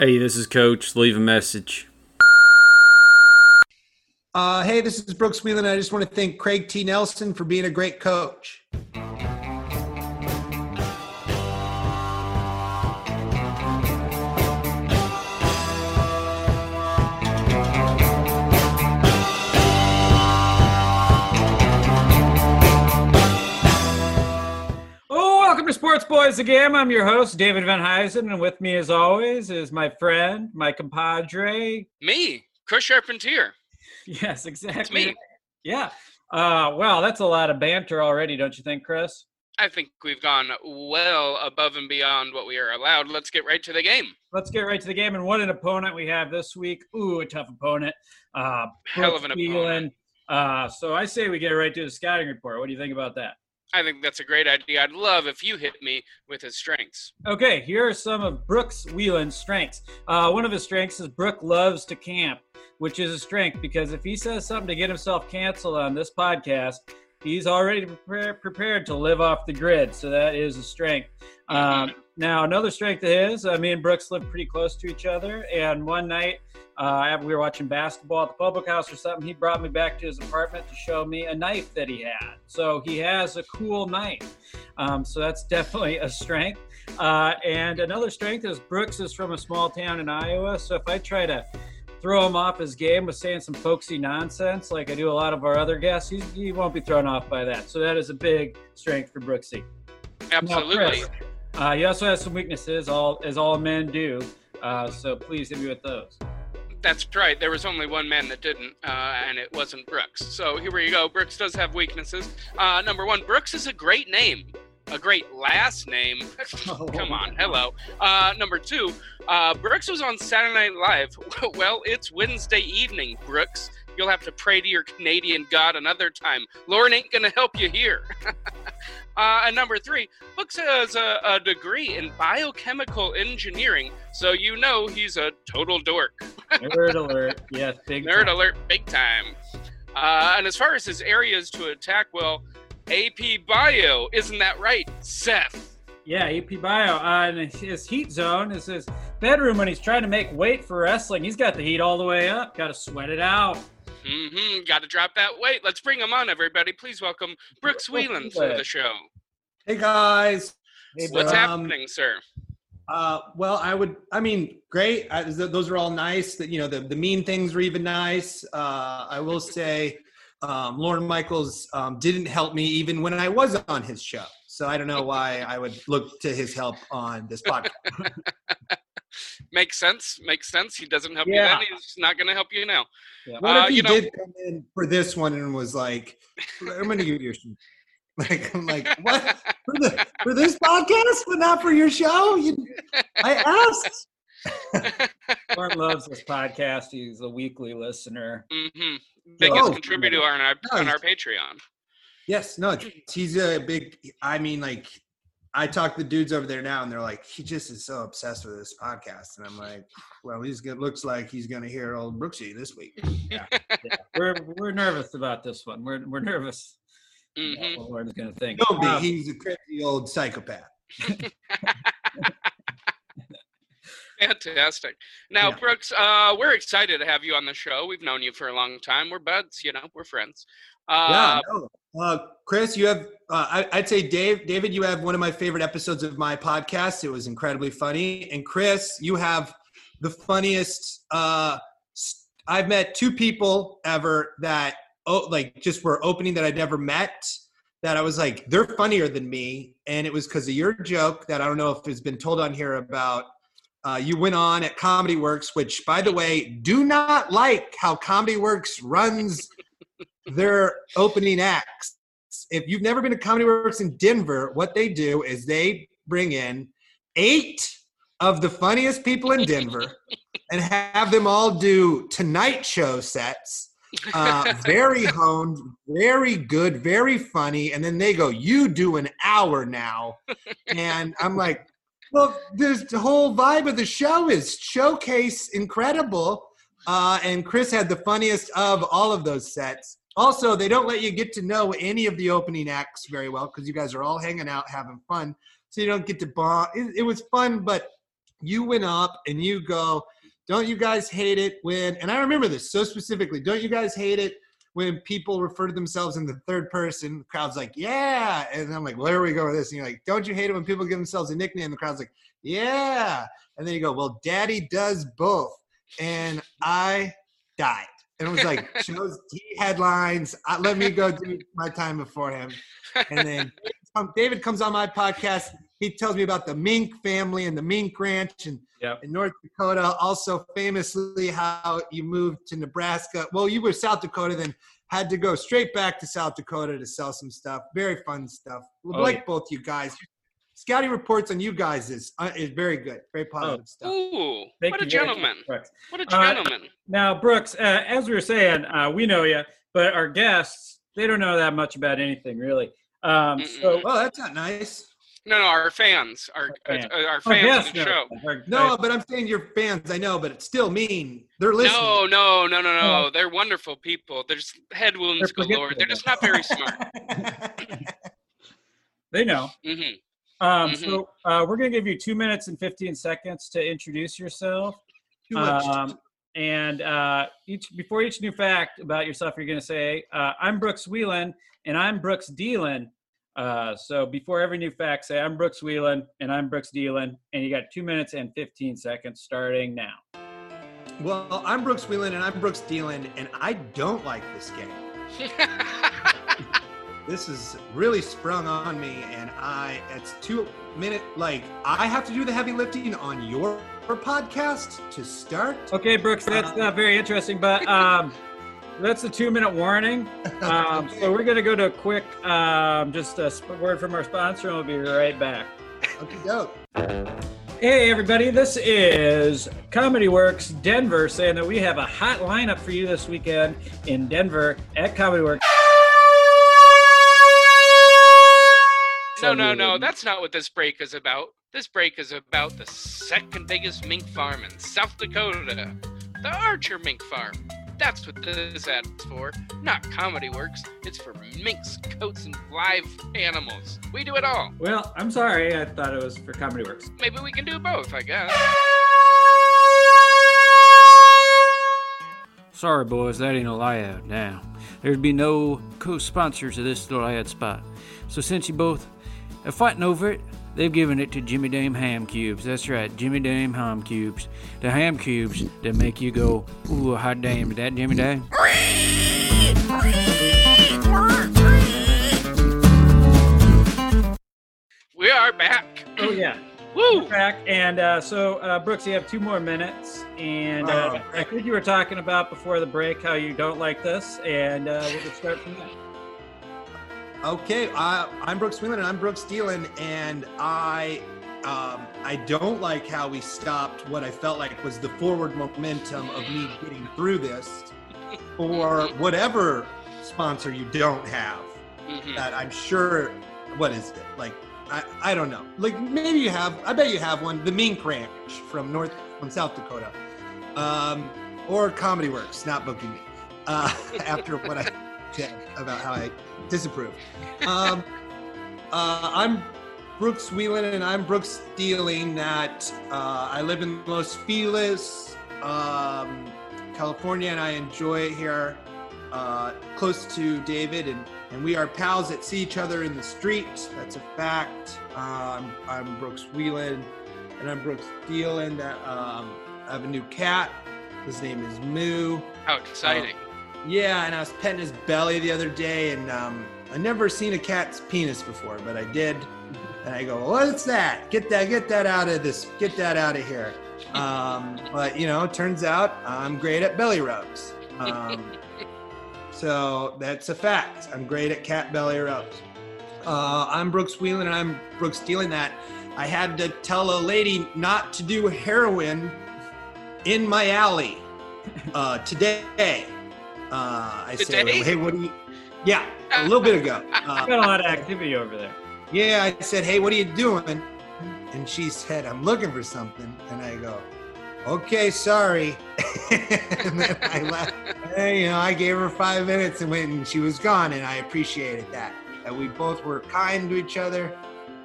Hey, this is Coach. Leave a message. Uh, hey, this is Brooks Wheelan. I just want to thank Craig T. Nelson for being a great coach. Sports Boys again. I'm your host, David Van Huysen, and with me, as always, is my friend, my compadre. Me, Chris Charpentier. Yes, exactly. It's me. Yeah. Uh, well, that's a lot of banter already, don't you think, Chris? I think we've gone well above and beyond what we are allowed. Let's get right to the game. Let's get right to the game. And what an opponent we have this week. Ooh, a tough opponent. Uh, Hell of an Brooks Wheelan. Uh, so I say we get right to the scouting report. What do you think about that? I think that's a great idea. I'd love if you hit me with his strengths. Okay, here are some of Brooks Wheelan's strengths. Uh, one of his strengths is Brooke loves to camp, which is a strength because if he says something to get himself canceled on this podcast, he's already prepare, prepared to live off the grid. So that is a strength. Um, now, another strength of his, uh, me and Brooks live pretty close to each other. And one night, uh, we were watching basketball at the public house or something, he brought me back to his apartment to show me a knife that he had. So he has a cool knife. Um, so that's definitely a strength. Uh, and another strength is Brooks is from a small town in Iowa. So if I try to throw him off his game with saying some folksy nonsense, like I do a lot of our other guests, he won't be thrown off by that. So that is a big strength for Brooksy. Now, Absolutely. Chris, uh, he also has some weaknesses, all as all men do. Uh, so please hit me with those. That's right. There was only one man that didn't, uh, and it wasn't Brooks. So here we go. Brooks does have weaknesses. Uh, number one, Brooks is a great name. A great last name. Come on, hello. Uh, number two, uh, Brooks was on Saturday Night Live. well, it's Wednesday evening, Brooks. You'll have to pray to your Canadian God another time. Lorne ain't gonna help you here. uh, and number three, Brooks has a, a degree in biochemical engineering, so you know he's a total dork. Nerd alert. Yes, big Nerd time. alert, big time. Uh, and as far as his areas to attack, well, AP Bio, isn't that right, Seth? Yeah, AP Bio. Uh, and his heat zone is his bedroom when he's trying to make weight for wrestling. He's got the heat all the way up. Got to sweat it out. Mm-hmm. Got to drop that weight. Let's bring him on, everybody. Please welcome Brooks Brooks Wheelan to the show. Hey guys. Hey, What's Um, happening, sir? Uh, well, I would. I mean, great. I, those are all nice. That you know, the the mean things were even nice. Uh, I will say, um, Lorne Michaels um, didn't help me even when I was on his show. So I don't know why I would look to his help on this podcast. Makes sense. Makes sense. He doesn't help Yeah. you then. He's not going to help you now. Yeah. What Uh, if he you know- did come in for this one and was like, "I'm going to give you a shoe." Like I'm like, what for, the, for this podcast, but not for your show? You, I asked. Mark loves this podcast. He's a weekly listener. hmm Biggest Oh, contributor on our on our Patreon. Yes, no, he's a big. I mean, like, I talk to dudes over there now, and they're like, he just is so obsessed with this podcast, and I'm like, well, he's good. Looks like he's gonna hear old Brooksy this week. Yeah, we're we're nervous about this one. We're we're nervous. hmm about what Lorne's going to think. Don't be. Um, He's a crazy old psychopath. Fantastic. Now, Yeah. Brooks, uh, we're excited to have you on the show. We've known you for a long time. We're buds, you know, we're friends. yeah. Uh, No. Uh, Chris, you have. Uh, I, I'd say Dave, David, you have one of my favorite episodes of my podcast. It was incredibly funny, and Chris, you have the funniest. Uh, I've met two people ever that oh, like just were opening that I'd never met. That I was like, they're funnier than me, and it was because of your joke that I don't know if it's been told on here about. Uh, you went on at Comedy Works, which, by the way, do not like how Comedy Works runs their opening acts. If you've never been to Comedy Works in Denver, what they do is they bring in eight of the funniest people in Denver and have them all do Tonight Show sets. Uh, very honed, very good, very funny. And then they go, You do an hour now. And I'm like, Well, this whole vibe of the show is showcase incredible. Uh, and Chris had the funniest of all of those sets. Also, they don't let you get to know any of the opening acts very well because you guys are all hanging out having fun. So you don't get to bond. It, it was fun, but you went up and you go, "Don't you guys hate it when?" And I remember this so specifically. Don't you guys hate it when people refer to themselves in the third person? The crowd's like, "Yeah," and I'm like, "Where we going with this?" And you're like, "Don't you hate it when people give themselves a nickname?" The crowd's like, "Yeah," and then you go, "Well, Daddy does both," and I died. And it was like shows T headlines. I, let me go do my time before him. And then David comes on my podcast. He tells me about the Mink family and the Mink Ranch and Yep. in North Dakota. Also, famously, how you moved to Nebraska. Well, you were South Dakota, then had to go straight back to South Dakota to sell some stuff. Very fun stuff. Oh, like yeah. both you guys. Scouting reports on you guys is uh, is very good. Very positive stuff. Ooh, Thank what a you very much, gentleman! Brooks. What a Uh, gentleman! Now, Brooks, uh, as we were saying, uh, we know you, but our guests, they don't know that much about anything really. Um, so, Well, that's not nice. No, no, our fans, our Our uh, fans. our our fans guests of the know. show. Our- No, but I'm saying your fans. I know, but it's still mean. They're listening. No, no, no, no, Oh. no. They're wonderful people. There's head wounds They're galore. They're just not very smart. they know. hmm Um, Mhm. So uh, we're going to give you two minutes and 15 seconds to introduce yourself. Too much. Um, and uh, each before each new fact about yourself, you're going to say, uh, "I'm Brooks Wheelan," and "I'm Brooks Dealan." Uh, so before every new fact, say, "I'm Brooks Wheelan," and "I'm Brooks Dealan," and you got two minutes and 15 seconds starting now. Well, I'm Brooks Wheelan and I'm Brooks Dealan, and I don't like this game. This is really sprung on me, and I it's two minute like I have to do the heavy lifting on your podcast to start. Okay, Brooks, that's not very interesting, but um, that's a two-minute warning. Um, so we're going to go to a quick, um, just a sp- word from our sponsor, and we'll be right back. Okay, dope. Hey, everybody, this is Comedy Works Denver saying that we have a hot lineup for you this weekend in Denver at Comedy Works. no, no, no. That's not what this break is about. This break is about the second biggest mink farm in South Dakota, the Archer Mink Farm. That's what this ad's for. Not Comedy Works. It's for minks, coats, and live animals. We do it all. Well, I'm sorry. I thought it was for Comedy Works. Maybe we can do both, I guess. Sorry, boys, that ain't a layout now. There'd be no co sponsors of this little ad spot. So, since you both are fighting over it, they've given it to Jimmy Dame Ham Cubes. That's right, Jimmy Dame Ham Cubes. The ham cubes that make you go, ooh, hot damn, is that Jimmy Dame? We are back. Oh, yeah. Woo! Back. And uh, so, uh, Brooks, you have two more minutes. And uh, Oh, I think you were talking about before the break how you don't like this. And uh, we'll just start from there. Okay, I, I'm Brooks Wheelan and I'm Brooks Dealan, and I um, I don't like how we stopped what I felt like was the forward momentum of me getting through this, or whatever sponsor you don't have. Mhm. that I'm sure. What is it like? I, I don't know. Like maybe you have. I bet you have one. The Mink Ranch from North from South Dakota, um, or Comedy Works not booking me uh, after what I about how I disapprove. Um, uh, I'm Brooks Wheelan and I'm Brooks Dealing. That uh, I live in Los Feliz, um, California, and I enjoy it here uh, close to David, and, and we are pals that see each other in the street. That's a fact. Um, I'm Brooks Wheelan, and I'm Brooks Dealan. That um, I have a new cat. His name is Moo. How exciting. Yeah, and I was petting his belly the other day, and um, I never seen a cat's penis before, but I did. And I go, "What's that? Get that, get that out of this, get that out of here." Um, but you know, turns out I'm great at belly rubs. Um, so that's a fact. I'm great at cat belly rubs. Uh, I'm Brooks Wheelan, and I'm Brooks Dealing that. I had to tell a lady not to do heroin in my alley uh, today. Uh, I said, "Hey, what do you?" Yeah, a little bit ago. Uh, Got a lot of activity over there. yeah, I said, "Hey, what are you doing?" And she said, "I'm looking for something." And I go, "Okay, sorry." and then I left. And, you know, I gave her five minutes and went, and she was gone, and I appreciated that. That we both were kind to each other.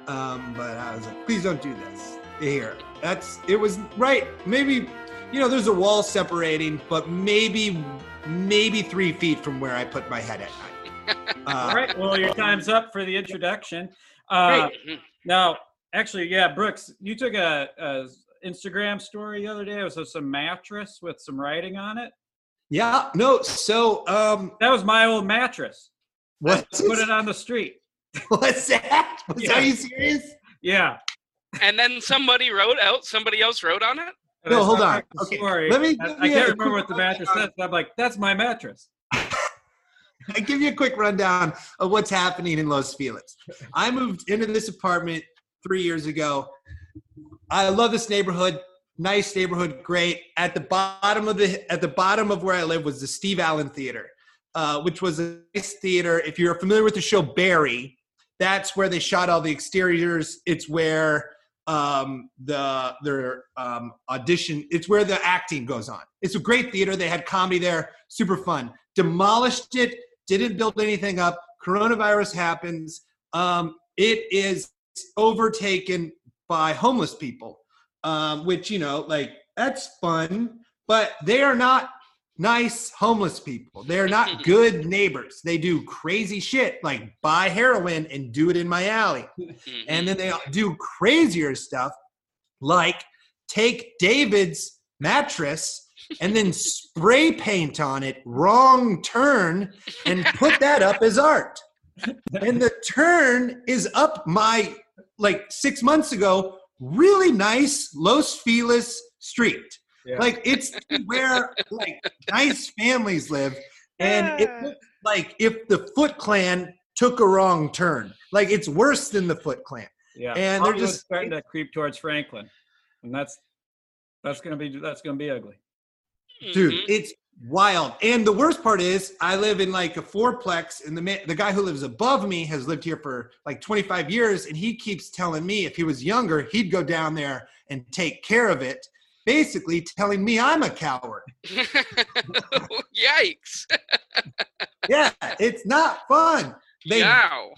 Um, but I was like, "Please don't do this." Here, That's it was right. Maybe you know, there's a wall separating, but maybe maybe three feet from where I put my head at night. Uh, All right. Well, your time's up for the introduction. Uh, now, actually, yeah, Brooks, you took a, a Instagram story the other day. It was of some mattress with some writing on it. Yeah, no. So, um, That was my old mattress. what's Put it on the street. what's that? Was, Yeah. Are you serious? Yeah. And then somebody wrote out. Somebody else wrote on it. And No, hold on. Okay, story. let me I, I can't remember what the mattress rundown. says. I'm like, that's my mattress. I give you a quick rundown of what's happening in Los Feliz. I moved into this apartment three years ago. I love this neighborhood. Nice neighborhood, great. At the bottom of the at the bottom of where I live was the Steve Allen Theater, uh, which was a nice theater. If you're familiar with the show Barry, that's where they shot all the exteriors. It's where um, the their um, audition. It's where the acting goes on. It's a great theater. They had comedy there, super fun. Demolished it. Didn't build anything up. Coronavirus happens. Um, it is overtaken by homeless people, um, which you know, like that's fun, but they are not nice homeless people. They are not good neighbors. They do crazy shit like buy heroin and do it in my alley. Mhm. And then they do crazier stuff like take David's mattress and then spray paint on it, wrong turn, and put that up as art. And the turn is up my, like six months ago, really nice Los Feliz street. Yeah. Like it's where like nice families live. And it looks like if the Foot Clan took a wrong turn. Like it's worse than the Foot Clan. Yeah. And they're just- starting to creep towards Franklin. And that's that's gonna be that's gonna be ugly. dude Mhm. it's wild and the worst part is i live in like a fourplex and the ma- the guy who lives above me has lived here for like 25 years and he keeps telling me if he was younger he'd go down there and take care of it basically telling me i'm a coward Yikes! yeah it's not fun they Yow!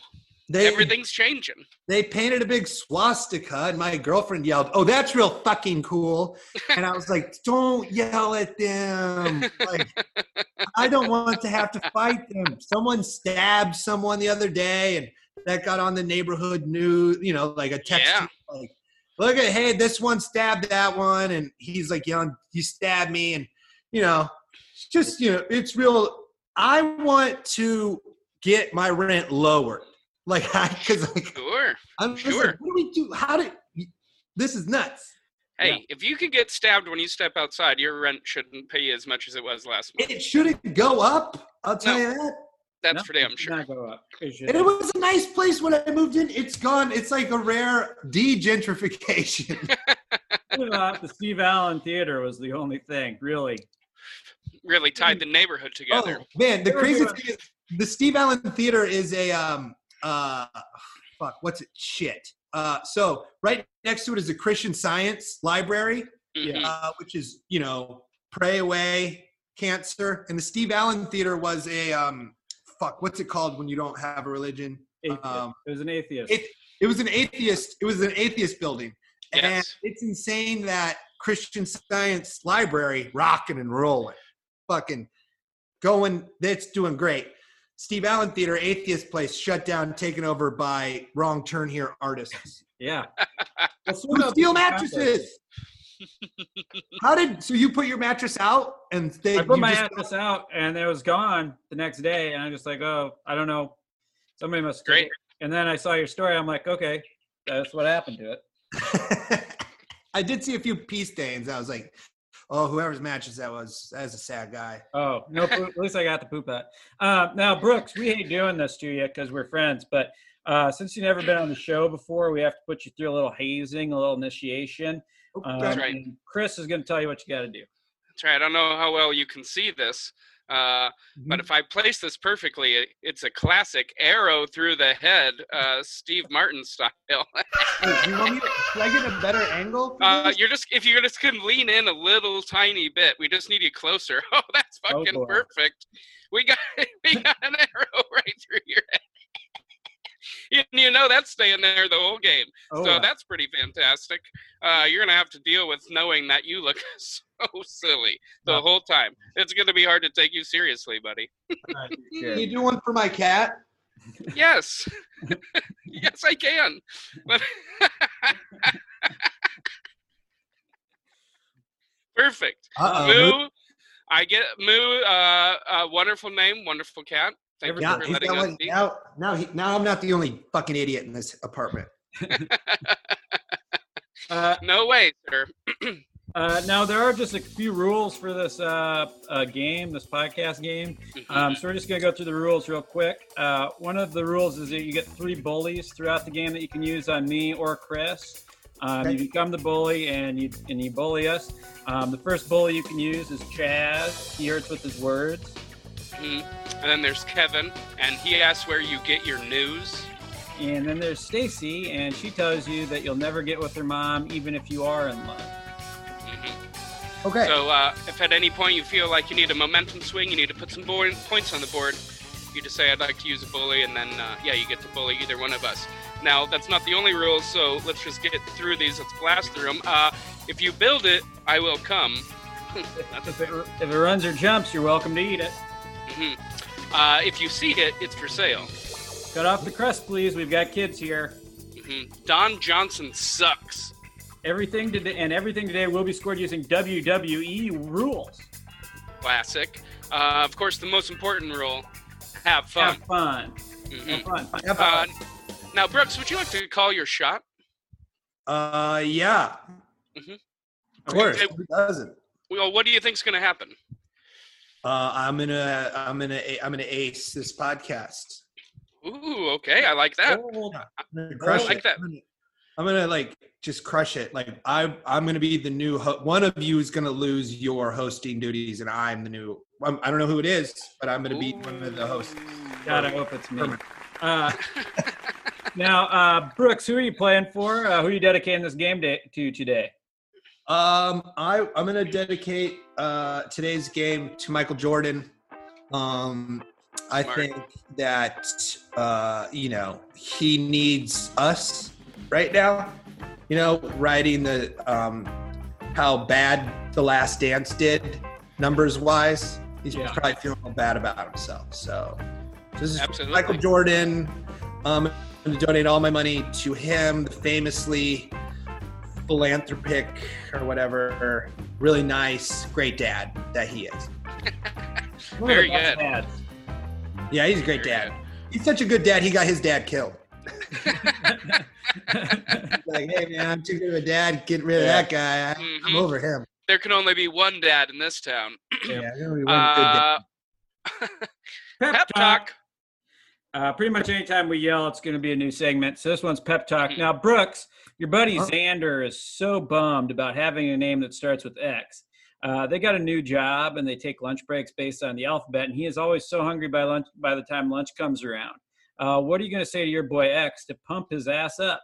they Everything's changing. they painted a big swastika and my girlfriend yelled oh that's real fucking cool and i was like don't yell at them like i don't want to have to fight them someone stabbed someone the other day and that got on the neighborhood news you know like a text Yeah. like look at hey this one stabbed that one and he's like yelling you stabbed me and you know just you know it's real i want to get my rent lowered like i because like Sure. I'm Sure. like, what do we do? How did this is nuts? Hey, Yeah. if you can get stabbed when you step outside, your rent shouldn't pay you as much as it was last month. It shouldn't go up. I'll tell No. you that. That's No, for damn it should sure. Not go up. It And it was a nice place when I moved in. It's gone. It's like a rare de-gentrification. The Steve Allen Theater was the only thing, really. Really tied the neighborhood together. oh man, the crazy thing is the Steve Allen Theater is a um uh fuck what's it shit. Uh, so right next to it is a Christian Science Library. Mhm. uh, which is you know pray away cancer and the steve allen theater was a um fuck what's it called when you don't have a religion. Um, it was an atheist. it, it was an atheist it was an atheist building and Yes. it's insane that christian science library rocking and rolling fucking going that's doing great steve allen theater atheist place shut down taken over by wrong turn here artists yeah. Steal mattresses how did so you put your mattress out and they I put my just- mattress out and it was gone the next day, and I'm just like, oh, I don't know, somebody must. have Great. And then I saw your story. I'm like, okay, that's what happened to it. I did see a few pee stains. I was like, oh, whoever's mattress that was, that's a sad guy. Oh no, at least I got the poop out. Uh, now, Brooks, we hate doing this to you because we're friends, but uh, since you've never been on the show before, we have to put you through a little hazing, a little initiation. Um, Okay. right. Chris is going to tell you what you got to do. That's right. I don't know how well you can see this, uh, but Mhm. if I place this perfectly, it, it's a classic arrow through the head, uh, Steve Martin style. Wait, do you want me to, should I get a better angle? Uh, you're just if you just can lean in a little tiny bit, we just need you closer. Oh, that's Oh, fucking boy. perfect. We got we got an arrow right through your head. You, you know that's staying there the whole game. Oh, so wow. that's pretty fantastic. Uh, you're gonna have to deal with knowing that you look so silly the Yeah. whole time. It's gonna be hard to take you seriously, buddy. Can you do one for my cat? Yes, yes, I can. But perfect. Uh-oh. Moo, I get Moo. Uh, uh, wonderful name, wonderful cat. Thank you Yeah, for letting got us one- now, now, he, now I'm not the only fucking idiot in this apartment. Uh, No way, sir. uh, now there are just a few rules for this uh, uh, game, this podcast game. Um, so we're just gonna go through the rules real quick. Uh, one of the rules is that you get three bullies throughout the game that you can use on me or Chris. Um, you Okay. become the bully and you and you bully us. Um, the first bully you can use is Chaz. He hurts with his words. Mhm. And then there's Kevin, and he asks where you get your news. And then there's Stacy, and she tells you that you'll never get with her mom, even if you are in love. Mhm. Okay. So uh, if at any point you feel like you need a momentum swing, you need to put some board, points on the board, you just say, I'd like to use a bully, and then, uh, yeah, you get to bully either one of us. Now, that's not the only rule, so let's just get through these. Let's blast through them. Uh, if you build it, I will come. If it, if it runs or jumps, you're welcome to eat it. Mhm. Uh, if you see it, it's for sale. Cut off the crust, please. We've got kids here. hmm Don Johnson sucks. Everything today and everything today will be scored using WWE rules. Classic. Uh, of course, the most important rule have fun. Have fun. Mhm. Have fun. Have Uh, now, Brooks, would you like to call your shot? Uh, yeah. Mhm. Of course. Okay. Who doesn't? Well, what do you think's going to happen? Uh, I'm gonna, I'm gonna, I'm gonna ace this podcast. Ooh, okay, I like that. Bold. I'm gonna crush I like it. that. I'm gonna, I'm gonna like just crush it. Like I, I'm gonna be the new. Ho- one of you is gonna lose your hosting duties, and I'm the new. I'm, I don't know who it is, but I'm gonna be one of the hosts. God, I hope it's me. Uh, now, uh, Brooks, who are you playing for? Uh, who are you dedicating this game day, to today? Um, I I'm gonna dedicate uh, today's game to Michael Jordan. Um, I Smart. think that uh, you know he needs us right now. You know, writing the um, how bad the Last Dance did numbers wise. He's Yeah. probably feeling bad about himself. So this is Absolutely. Michael Jordan. Um, I'm going to donate all my money to him, the famously philanthropic or whatever, really nice, great dad that he is. Very good. dads. Yeah, he's a great Very dad. He's such a good dad. He got his dad killed. Like, hey man, I'm too good of a dad. Get rid of Yeah. that guy. I, I'm over him. There can only be one dad in this town. Yeah, there's only one good dad. Uh, Pep, pep talk. talk. Uh, pretty much anytime we yell, it's going to be a new segment. So this one's pep talk. Mhm. Now, Brooks, your buddy Huh? Xander is so bummed about having a name that starts with X. Uh, they got a new job and they take lunch breaks based on the alphabet, and he is always so hungry by lunch by the time lunch comes around. Uh, what are you going to say to your boy X to pump his ass up?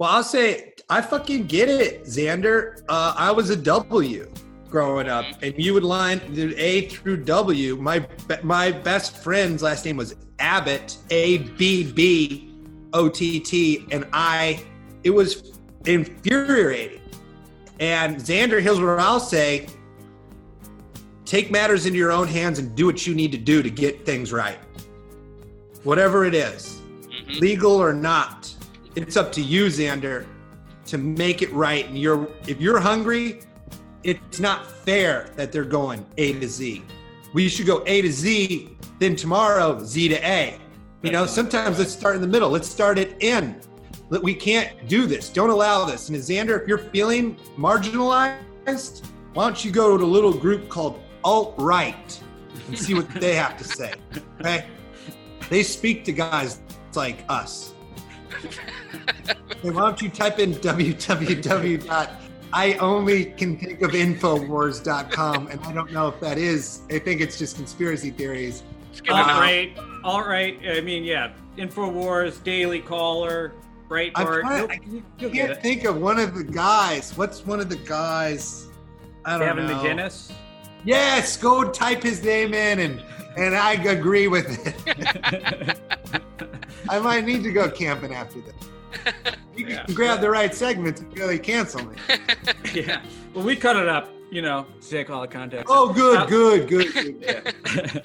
Well, I'll say I fucking get it, Xander. Uh, I was a W growing up, and you would line the A through W. My my best friend's last name was Abbott, A B B O T T, and I. It was infuriating. And Xander, here's what I'll say: take matters into your own hands and do what you need to do to get things right, whatever it is Mhm. legal or not. It's up to you, Xander, to make it right. And you're if you're hungry, it's not fair that they're going A to Z. We should go A to Z, then tomorrow Z to A. You know, sometimes let's start in the middle. Let's start at N. Let- We can't do this. Don't allow this. And Xander, if you're feeling marginalized, why don't you go to a little group called Alt Right and see what they have to say? Okay, they speak to guys like us. Hey, why don't you type in www. I only can think of Infowars.com, and I don't know if that is. I think it's just conspiracy theories. It's good uh, All to know. right, all right. I mean, yeah, Infowars, Daily Caller, I'm Breitbart. trying- You'll, I you- you'll I get can't think of one of the guys. What's one of the guys? I don't Gavin know. McInnes. Yes, go type his name in, and and I agree with it. I might need to go camping after this. You can grab the right segment to really cancel me. yeah. Well, we cut it up, you know, to take all the context. Oh, good, Uh, good, good. good. Yeah.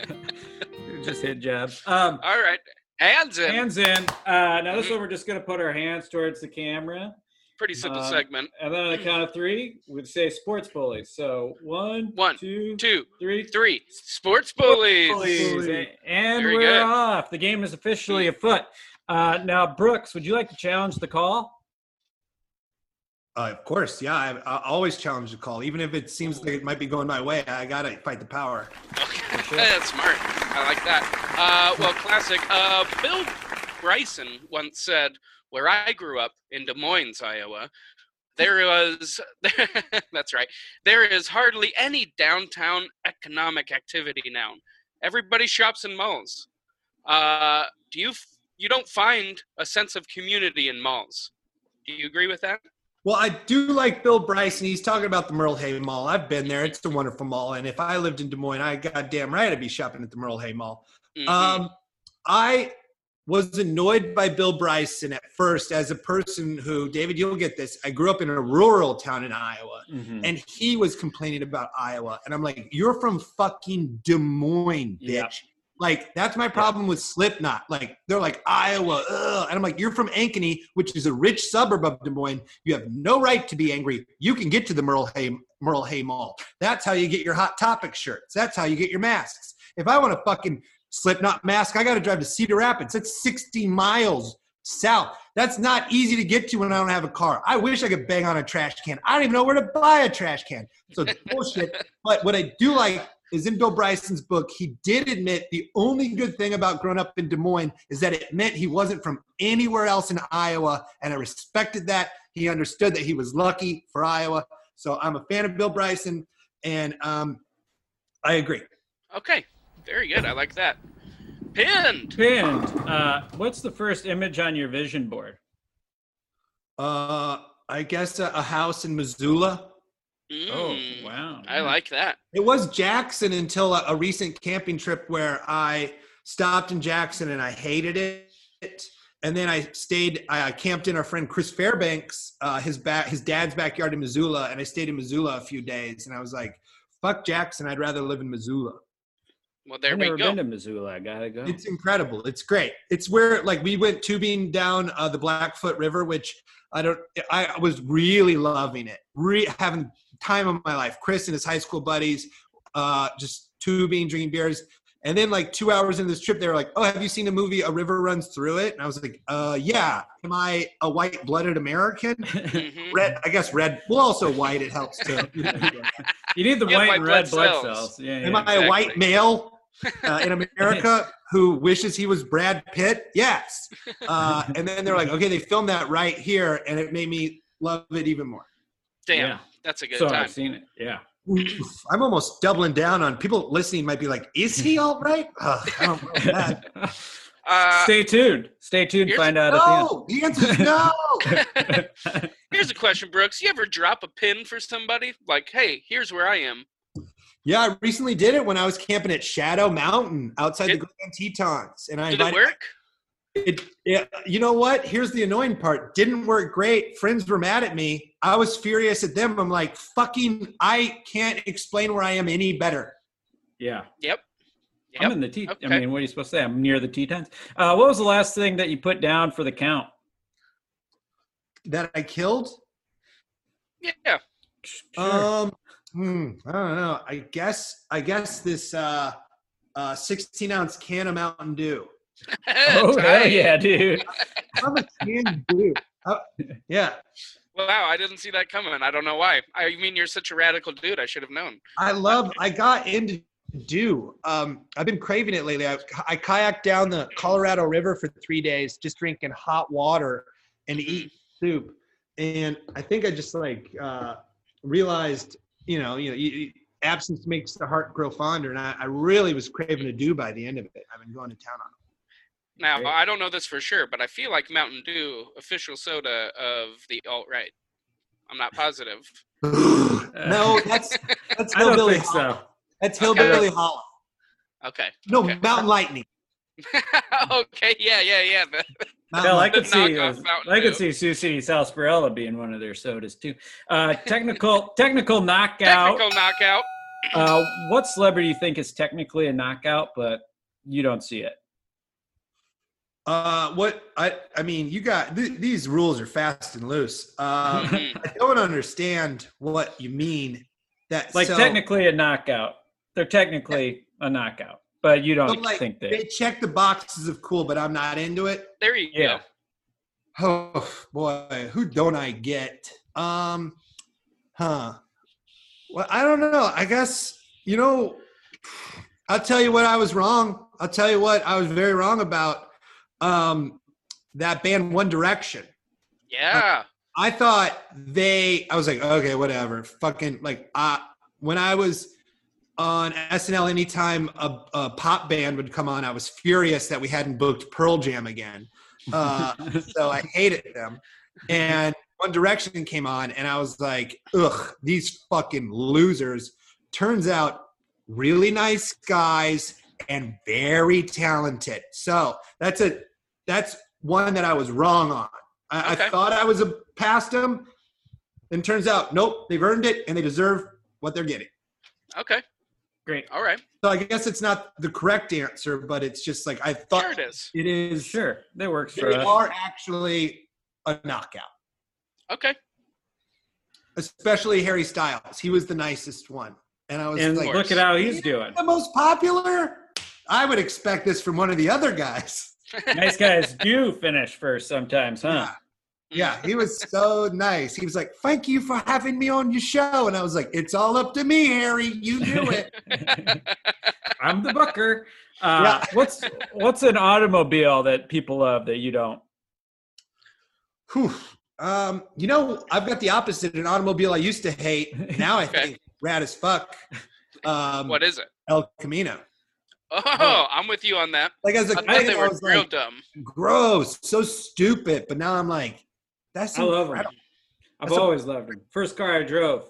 Just hit jabs. Um, All right. Hands in. hands in. Uh, now this one, we're just gonna put our hands towards the camera, Pretty simple uh, segment. and then on the count of three, we'd say sports bullies. So one, One, two, Two, three. three. Sports bullies. Bullies. And Very we're good. off. The game is officially afoot. Uh, now, Brooks, would you like to challenge the call? Uh, of course, yeah. I, I always challenge the call, even if it seems like it might be going my way. I gotta fight the power. Okay. sure. That's smart. I like that. Uh, well, classic. Uh, Bill Bryson once said, "Where I grew up in Des Moines, Iowa, there was that's right. There is hardly any downtown economic activity now. Everybody shops in malls. Uh, do you you don't find a sense of community in malls? Do you agree with that? Well, I do like Bill Bryson. He's talking about the Merle Hay Mall. I've been there. It's a wonderful mall. And if I lived in Des Moines, I goddamn right I'd be shopping at the Merle Hay Mall. Mhm. Um, I was annoyed by Bill Bryson at first as a person who, David, you'll get this. I grew up in a rural town in Iowa, and he was complaining about Iowa. And I'm like, you're from fucking Des Moines, bitch. Yep. Like, that's my problem with Slipknot. Like, they're like, Iowa, ugh. And I'm like, you're from Ankeny, which is a rich suburb of Des Moines. You have no right to be angry. You can get to the Merle Hay, Merle Hay Mall. That's how you get your Hot Topic shirts. That's how you get your masks. If I want a fucking Slipknot mask, I got to drive to Cedar Rapids. That's 60 miles south. That's not easy to get to when I don't have a car. I wish I could bang on a trash can. I don't even know where to buy a trash can. So bullshit. But what I do like is in Bill Bryson's book, he did admit the only good thing about growing up in Des Moines is that it meant he wasn't from anywhere else in Iowa. And I respected that. He understood that he was lucky for Iowa. So I'm a fan of Bill Bryson. And um, I agree. Okay, very good. I like that. Pinned. Pinned. Uh, what's the first image on your vision board? Uh, I guess a, a house in Missoula. Oh, Mm, wow. I like that. It was Jackson until a, a recent camping trip where I stopped in Jackson and I hated it. And then I stayed. I I camped in our friend Chris Fairbanks, uh, his back, his dad's backyard in Missoula, and I stayed in Missoula a few days. And I was like, "Fuck Jackson! I'd rather live in Missoula." Well, there I've we never go. been to Missoula. I gotta go. It's incredible. It's great. It's where like we went tubing down uh, the Blackfoot River, which I don't. I was really loving it. Re- having time of my life. Chris and his high school buddies, uh, just tubing, drinking beers. And then like two hours into this trip, they were like, "Oh, have you seen the movie A River Runs Through It?" And I was like, "Uh, yeah." Am I a white-blooded American? Mhm. Red. I guess red. Well, also white. It helps too. you need the You have white and red blood blood cells. cells. Yeah, Am yeah. I a white male uh, in America who wishes he was Brad Pitt? Yes. Uh, and then they're like, okay, they filmed that right here, and it made me love it even more. Damn, Yeah. That's a good so time. I've seen it. Yeah. Oof, I'm almost doubling down on people listening. Might be like, is he all right? Ugh, I don't know that. Uh, Stay tuned. Stay tuned. Find out No, the answer is no. at the end. here's a question, Brooks. You ever drop a pin for somebody? Like, hey, here's where I am. Yeah, I recently did it when I was camping at Shadow Mountain outside the Did- Grand Tetons, and I Did it invited work? It, yeah, you know what? Here's the annoying part. Didn't work great. Friends were mad at me. I was furious at them. I'm like, fucking, I can't explain where I am any better. yeah. Yep. I'm in the T. I Okay. mean, what are you supposed to say? I'm near the Tetons. Uh, what was the last thing that you put down for the count? That I killed? Yeah. Sure. Um, hmm, I don't know. I guess, I guess this uh, uh, 16 ounce can of Mountain Dew. oh, hell yeah, dude. I'm a can Dew. Uh, yeah, Wow, I didn't see that coming. I don't know why. I mean, you're such a radical dude. I should have known. I love. I got into do. Um, I've been craving it lately. I, I kayaked down the Colorado River for three days, just drinking hot water and eat soup. And I think I just like uh, realized, you know, you know, you, you- absence makes the heart grow fonder, and I, I really was craving a Dew by the end of it. I've been going to town on Now, Great. I don't know this for sure, but I feel like Mountain Dew, official soda of the alt right. I'm not positive. no, that's that's I don't hillbilly. think Hollow. so. That's Okay. hillbilly hollow. Okay. No, Okay. Mountain Lightning. okay, yeah, yeah, yeah. The- Hell, I could see. uh, I could see Sioux City Sarsaparilla being one of their sodas too. Uh, technical, technical knockout. Technical knockout. Uh, what celebrity you think is technically a knockout, but you don't see it? Uh, what I I mean, you got th- these rules are fast and loose. Um, Mhm. I don't understand what you mean. That Like so, technically a knockout. They're technically a knockout, but you don't But, like, think they. they check the boxes of cool, but I'm not into it. There you Yeah. go. Oh boy, who don't I get? Um, huh? Well, I don't know. I guess you know. I'll tell you what I was wrong. I'll tell you what I was very wrong about. Um, that band One Direction. Yeah. I thought they. I was like, okay, whatever. Fucking like, uh, when I was on SNL, anytime a, a pop band would come on, I was furious that we hadn't booked Pearl Jam again. Uh, so I hated them. And One Direction came on, and I was like, ugh, these fucking losers. Turns out, really nice guys and very talented. So that's a that's one that I was wrong on. I, Okay. I thought I was a, past them, and turns out, nope, they've earned it and they deserve what they're getting. Okay. Great. All right. So I guess it's not the correct answer, but it's just like I thought Sure it is. it is. Sure, that works for They us. are actually a knockout, Okay. especially Harry Styles. He was the nicest one, and I was And like, look at how he's doing. the most popular. I would expect this from one of the other guys. nice guys do finish first sometimes, huh? Yeah, he was so nice. He was like, "Thank you for having me on your show," and I was like, "It's all up to me, Harry. You do it." I'm the booker. Uh, Yeah. What's what's an automobile that people love that you don't? Whew. Um, you know, I've got the opposite. An automobile I used to hate. Now I Okay. think rad as fuck. Um, what is it? El Camino. Oh, I'm with you on that. Like as a I kid, thought they I were was real like, dumb. gross, so stupid. But now I'm like, that's I love them. incredible. I've That's a- always loved him. First car I drove.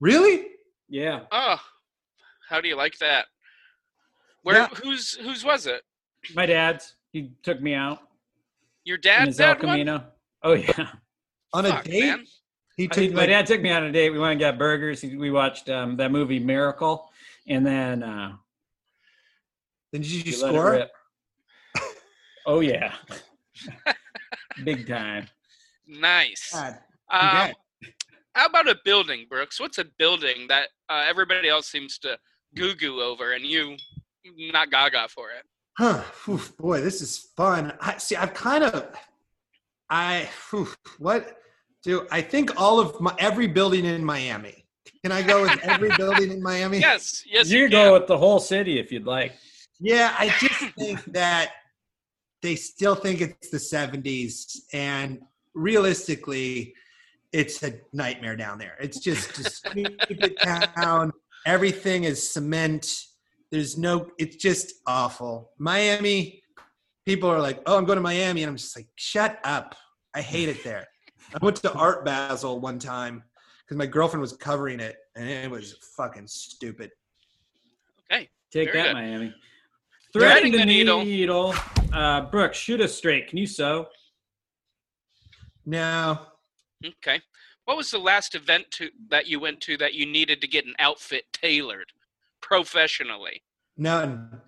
Really? Yeah. Oh, how do you like that? Where? Yeah. Whose? Whose was it? My dad's. He took me out Your in dad's his El dad one? Camino. Oh yeah. On a Fuck, date? man. He took mean, my dad took me on a date. We went and got burgers. We watched um, that movie Miracle, and then uh, Then did you we let it score? Oh yeah, big time. Nice. God, Um, how about a building, Brooks? What's a building that uh, everybody else seems to goo goo over and you not gaga for it? Huh. Oof, boy, this is fun. I see. I've kind of, I oof, what do I think all of my every building in Miami. Can I go with every building in Miami? Yes, yes, you you can can. go with the whole city if you'd like. Yeah, I just think that they still think it's the 70s and realistically it's a nightmare down there. It's just a stupid town. Everything is cement. There's no it's just awful. Miami people are like, "Oh, I'm going to Miami." And I'm just like, "Shut up. I hate it there." I went to Art Basel one time cuz my girlfriend was covering it and it was fucking stupid. Okay. Take Very that, good. Miami. Threading Threading the the needle. needle. Uh, Brooke, shoot us straight. Can you sew? No, Okay. What was the last event to, that you went to that you needed to get an outfit tailored professionally? None.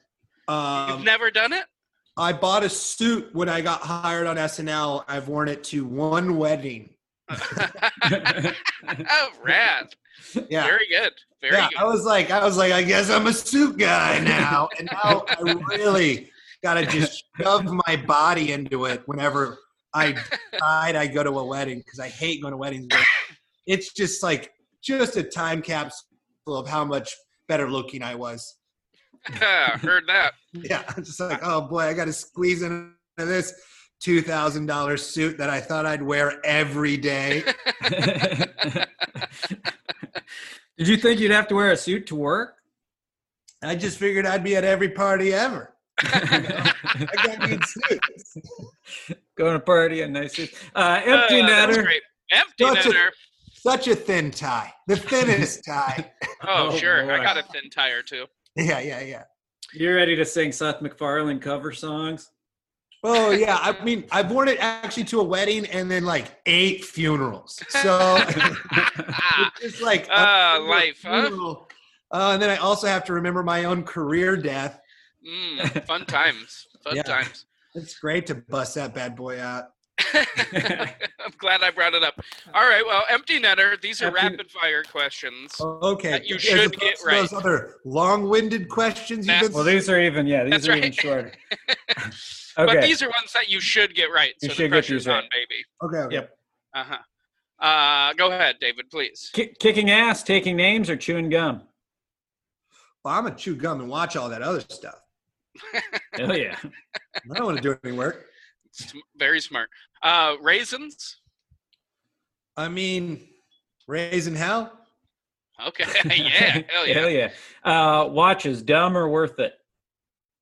You've Um, never done it? I bought a suit when I got hired on SNL. I've worn it to one wedding. oh, rad. Yeah, Very good. Very yeah. good. I was like, I was like, I guess I'm a suit guy now. and now I really gotta just shove my body into it whenever I decide I go to a wedding because I hate going to weddings. But it's just like just a time capsule of how much better looking I was. Yeah heard that. Yeah, I'm just like, oh boy, I got to squeeze into this two thousand dollar suit that I thought I'd wear every day. Did you think you'd have to wear a suit to work? I just figured I'd be at every party ever. I got good suits. Going to party in nice suit. Uh, empty Uh, netter. Empty Such a- Such a thin tie, the thinnest tie. Oh, Oh, sure. I got a thin tire too. Yeah, yeah, yeah. You're ready to sing Seth MacFarlane cover songs? Oh yeah, I mean, I've worn it actually to a wedding and then like eight funerals. So it's like a Ah, life, huh? Uh, and then I also have to remember my own career death. Mm, fun times. Fun Yeah. times. It's great to bust that bad boy out. I'm glad I brought it up. All right, well, empty netter. These are Empty- rapid fire questions. Okay, That you as should get to right. Those other long-winded questions. Nah. You've been well, these are even yeah, these That's are even right. shorter. But these are ones that you should get right. You So should the get pressure's these right. on, baby. okay. okay. Yep. Uh-huh. Uh Go ahead, David, please. Ki- kicking ass, taking names, or chewing gum? Well, I'm gonna chew gum and watch all that other stuff. Hell yeah. I don't want to do any work. Very smart. Uh Raisins? I mean, raising hell. Okay. yeah. Hell yeah. Hell yeah. Uh, watches, dumb or worth it?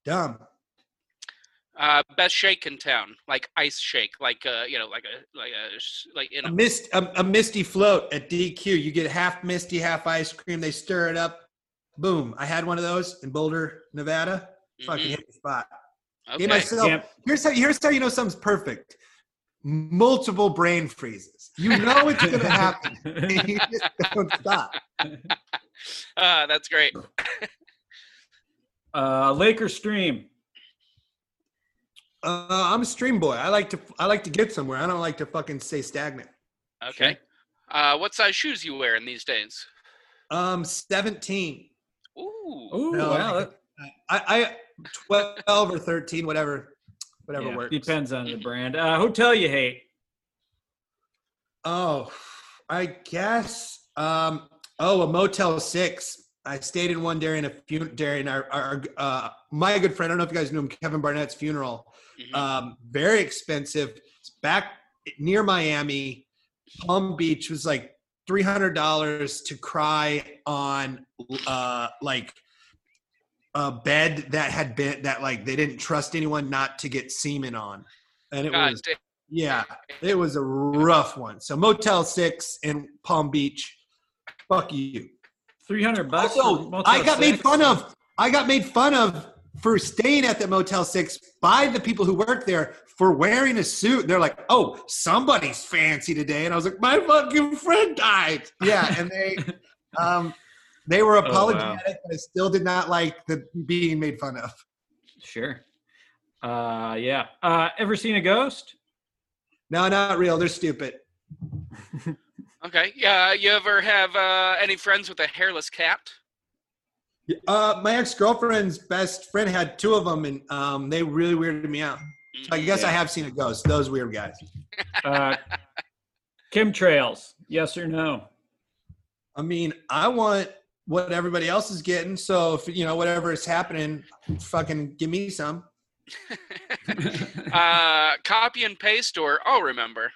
Dumb. Uh, best shake in town, like ice shake, like uh, you know, like a like a like in A a mist, a, a misty float at DQ. You get half misty, half ice cream. They stir it up. Boom. I had one of those in Boulder, Nevada. Fucking Mhm. hit the spot. Okay. Gave myself. Can't- Here's how. Here's how you know something's perfect. Multiple brain freezes. You know it's gonna happen. and you just don't stop. Uh, that's great. uh, lake or stream? Uh, I'm a stream boy. I like to. I like to get somewhere. I don't like to fucking stay stagnant. Okay. Uh, what size shoes you wearing these days? Um, 17. Ooh. Ooh, No, wow. I- I, I 12 or 13, whatever, whatever yeah, works. depends on the brand. Uh, hotel you hate? Oh, I guess. Um, oh, a Motel Six. I stayed in one during a fun- during our, our uh, my good friend. I don't know if you guys knew him, Kevin Barnett's funeral. Mhm. Um, very expensive. It's back near Miami. Palm Beach was like three hundred dollars to cry on, uh, like a bed that had been that like they didn't trust anyone not to get semen on, and it God was damn. yeah, it was a rough one. So Motel Six in Palm Beach. Fuck you. Three hundred bucks. Also, I got made fun of. I got made fun of for staying at the Motel Six by the people who work there for wearing a suit. They're like, "Oh, somebody's fancy today," and I was like, "My fucking friend died." Yeah, and they, um, they were Oh, wow. apologetic, but I still did not like the being made fun of. Sure. Uh, yeah. Uh, ever seen a ghost? No, not real. They're stupid. Okay. Yeah. You ever have uh, any friends with a hairless cat? Uh, my ex girlfriend's best friend had two of them, and um, they really weirded me out. So I guess I have seen a ghost. Those weird guys. Uh, chemtrails? Yes or no? I mean, I want what everybody else is getting. So if you know whatever is happening, fucking give me some. uh, copy and paste or I'll remember.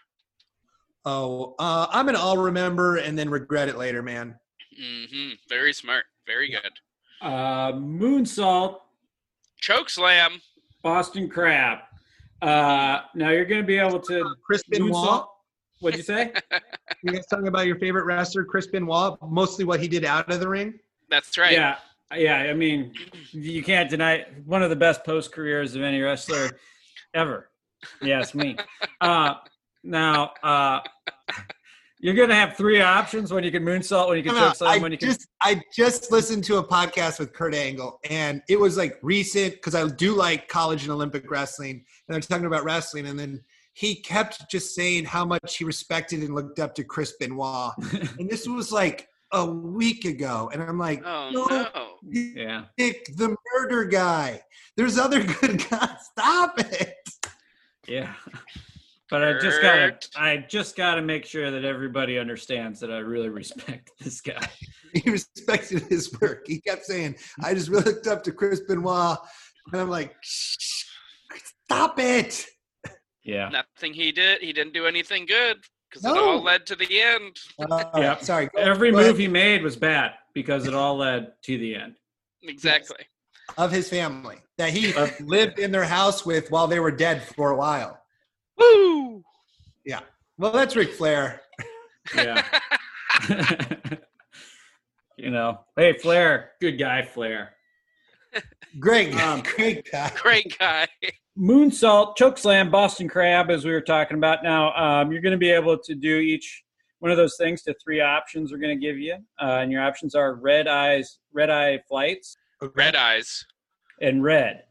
Oh, uh, I'm gonna all remember and then regret it later, man. hmm Very smart. Very good. Uh, moonsault, Choke slam. Boston crab. Uh, now you're going to be able to Chris moon Benoit. salt. What'd you say? You guys talking about your favorite wrestler, Chris Benoit? Mostly what he did out of the ring. That's right. Yeah, yeah. I mean, you can't deny one of the best post careers of any wrestler ever. Yes, me. Uh, now, uh, you're gonna have three options when you can moonsault, when you can No, no, choke slam, when you can. just I just listened to a podcast with Kurt Angle, and it was like recent because I do like college and Olympic wrestling, and they're talking about wrestling, and then he kept just saying how much he respected and looked up to Chris Benoit, and this was like a week ago, and I'm like, Oh no, no. yeah. pick the murder guy. There's other good guys. Stop it. Yeah. But I just gotta I just gotta make sure that everybody understands that I really respect this guy. He respected his work. He kept saying, I just really looked up to Chris Benoit. And I'm like, Shh, stop it. Yeah. Nothing he did. He didn't do anything good because it all led to the end. Uh, Yeah. Sorry. Go- Every go ahead. move he made was bad because it all led to the end. Exactly. of his family that he Uh, lived in their house with while they were dead for a while. Woo! Well, that's Ric Flair. Yeah. you know, hey Flair, good guy Flair. Great, Um, great guy. Great guy. Moonsault, choke slam, Boston crab, as we were talking about. Now, um, you're going to be able to do each one of those things to three options we're going to give you. Uh, and your options are red eyes, red eye flights, Red eyes. and red.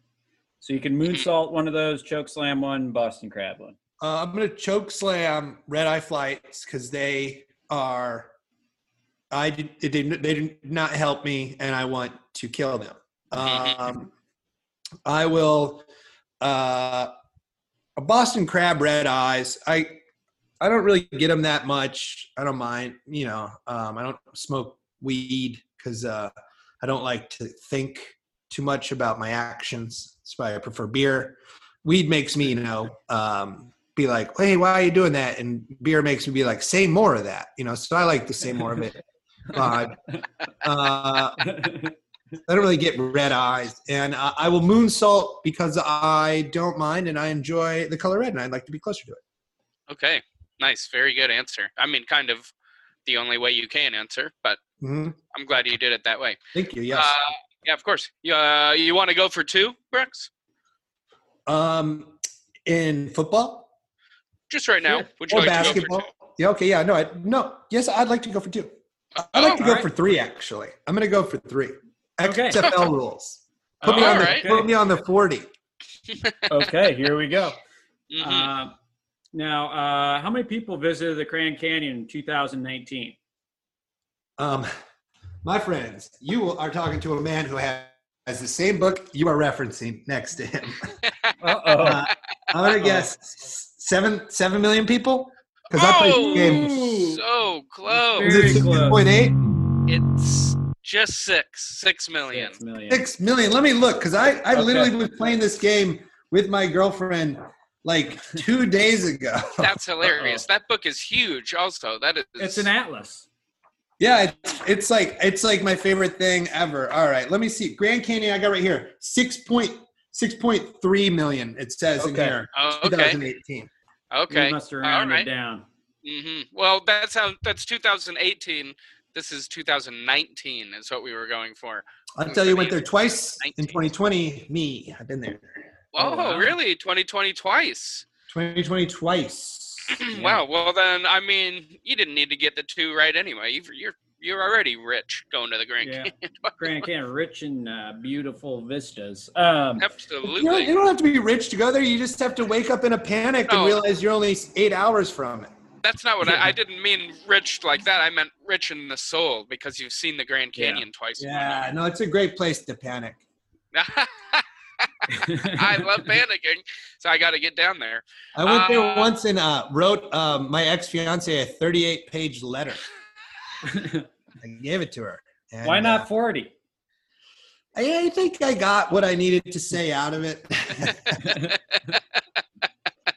So you can moonsault one of those, choke slam one, Boston crab one. Uh, I'm gonna choke slam red eye flights because they are. I did, they did they did not help me, and I want to kill them. Um, I will. Uh, a Boston crab red eyes. I I don't really get them that much. I don't mind. You know, um, I don't smoke weed because uh, I don't like to think too much about my actions. That's why I prefer beer. Weed makes me, you know, um, be like, "Hey, why are you doing that?" And beer makes me be like, "Say more of that." You know, so I like to say more of it. Uh, uh, I don't really get red eyes, and uh, I will moonsault because I don't mind and I enjoy the color red, and I'd like to be closer to it. Okay. Nice. Very good answer. I mean, kind of the only way you can answer, but hmm I'm glad you did it that way. Thank you. Yes. Uh, yeah, of course. You, uh, you want to go for two, Brooks? um, in football Just right now. Sure. Would you or like to go basketball? for two? Yeah. Okay. Yeah. No. I, no. Yes, I'd like to go for two. I'd like to Oh, go alright. for three. Actually, I'm going to go for three. Okay. XFL rules. Put me Oh, on the alright. put me on the forty. okay, here we go. Mhm. Um, now, uh, how many people visited the Grand Canyon in 2019? Um, my friends, you are talking to a man who has, has the same book you are referencing next to him. Uh-oh. Uh, I'm gonna guess seven seven million people because I played Oh! game. so close. Is Very it six close. point eight? It's just six. Six million. Six million. Six million. Let me look because I I Okay. literally was playing this game with my girlfriend like two days ago. That's hilarious. That book is huge. Also, that is. It's an atlas. Yeah, it's, it's like it's like my favorite thing ever. All right, let me see. Grand Canyon, I got right here. Six point six point three million. It says in Okay. here. Oh, okay. 2018. Okay. We must have rounded right. down. hmm Well, that's how. That's 2018. This is 2019. Is what we were going for. I'll tell you, went there twice 19. in 2020. Me, I've been there. Oh, Oh, wow. really? 2020 twice. 2020 twice. Yeah. Wow. Well, then, I mean, you didn't need to get the two right anyway. You've, you're you're already rich going to the Grand Yeah. Canyon. Grand Canyon, rich and uh, beautiful vistas. Um, You Absolutely. don't, you don't have to be rich to go there. You just have to wake up in a panic and realize you're only eight hours from it. That's not what I, I didn't mean. Rich like that. I meant rich in the soul because you've seen the Grand Yeah. Canyon twice. Yeah, no, it's a great place to panic. I love panicking, so I got to get down there. I went there Uh, once and uh, wrote um, my ex fiance a 38 page letter. I gave it to her. And, Why uh, not 40? I, I think I got what I needed to say out of it.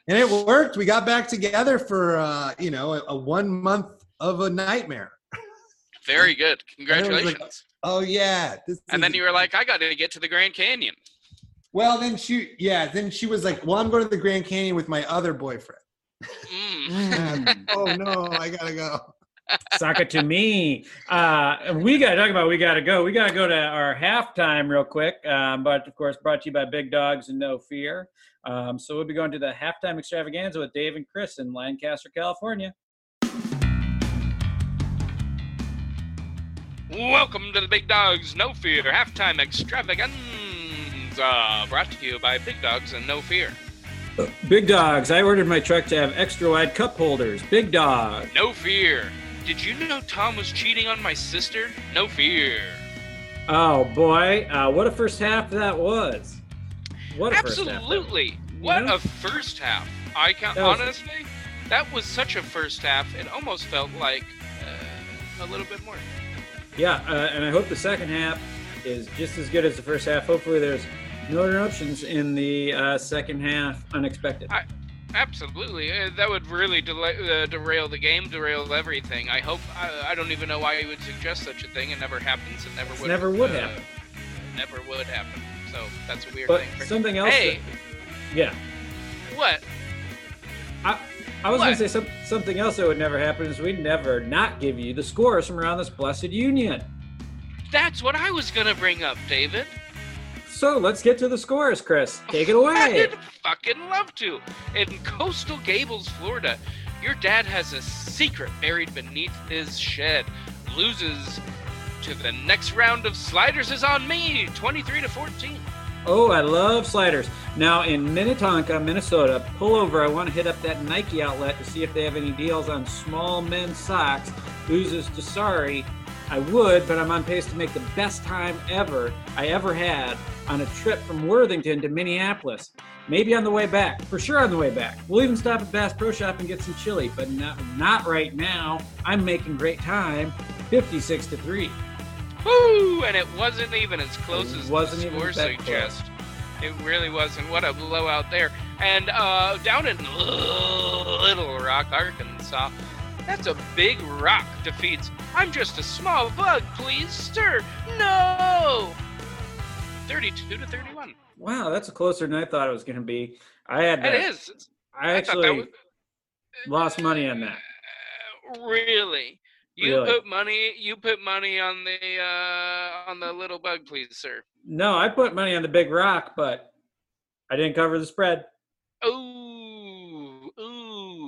and it worked. We got back together for, uh, you know, a, a one month of a nightmare. Very good. And it was like- Congratulations. Oh, yeah. This And is- then you were like, I got to get to the Grand Canyon. Well, then she, yeah, then she was like, well, I'm going to the Grand Canyon with my other boyfriend. Mm. oh, no, I got to go. Suck it to me. Uh, we got to talk about. We got to go. We got to go to our halftime real quick. Um, but of course, brought to you by Big Dogs and No Fear. Um, so we'll be going to the halftime extravaganza with Dave and Chris in Lancaster, California. Welcome to the Big Dogs No Fear halftime extravaganza, brought to you by Big Dogs and No Fear. Big Dogs. I ordered my truck to have extra wide cup holders. Big Dog. No fear. Did you know Tom was cheating on my sister? No fear. Oh boy, uh, what a first half that was. What a first half. Absolutely. What Yeah. a first half. I can That was- honestly, that was such a first half. It almost felt like uh, a little bit more. Yeah, uh, and I hope the second half is just as good as the first half. Hopefully, there's no interruptions in the uh, second half. Unexpected. I- Absolutely, uh, that would really delay, uh, derail the game, derail everything. I hope. I, I don't even know why you would suggest such a thing. It never happens. It never would. never would uh, happen. Never would happen. So that's a weird But thing. something else. Hey. that- yeah, What? I, I was gonna say some, something else that would never happen is we'd never not give you the scores from around this blessed union. That's what I was gonna bring up, David. So let's get to the scores, Chris. Take it away. I'd fucking love to. In Coral Gables, Florida, your dad has a secret buried beneath his shed. Loses to the next round of sliders is on me, 23 to 14. Oh, I love sliders. Now in Minnetonka, Minnesota, pull over. I want to hit up that Nike outlet to see if they have any deals on small men's socks. Loses to sorry. I would, but I'm on pace to make the best time ever I ever had on a trip from Worthington to Minneapolis. Maybe on the way back. For sure on the way back. We'll even stop at Bass Pro Shop and get some chili, but not, not right now. I'm making great time. 56 to 3. Woo! And it wasn't even as close It as wasn't the score close. It really wasn't. What a blowout there. And uh, down in Little Rock, Arkansas, that's a big rock defeats. I'm just a small bug, please, sir. No! 32 to 31. Wow, that's closer than I thought it was going to be. I had It that. is. It's- I I actually was- lost money on that. Uh, Really? You Really? put money. You put money on the uh, on the little bug, please, sir. No, I put money on the big rock, but I didn't cover the spread. Ooh,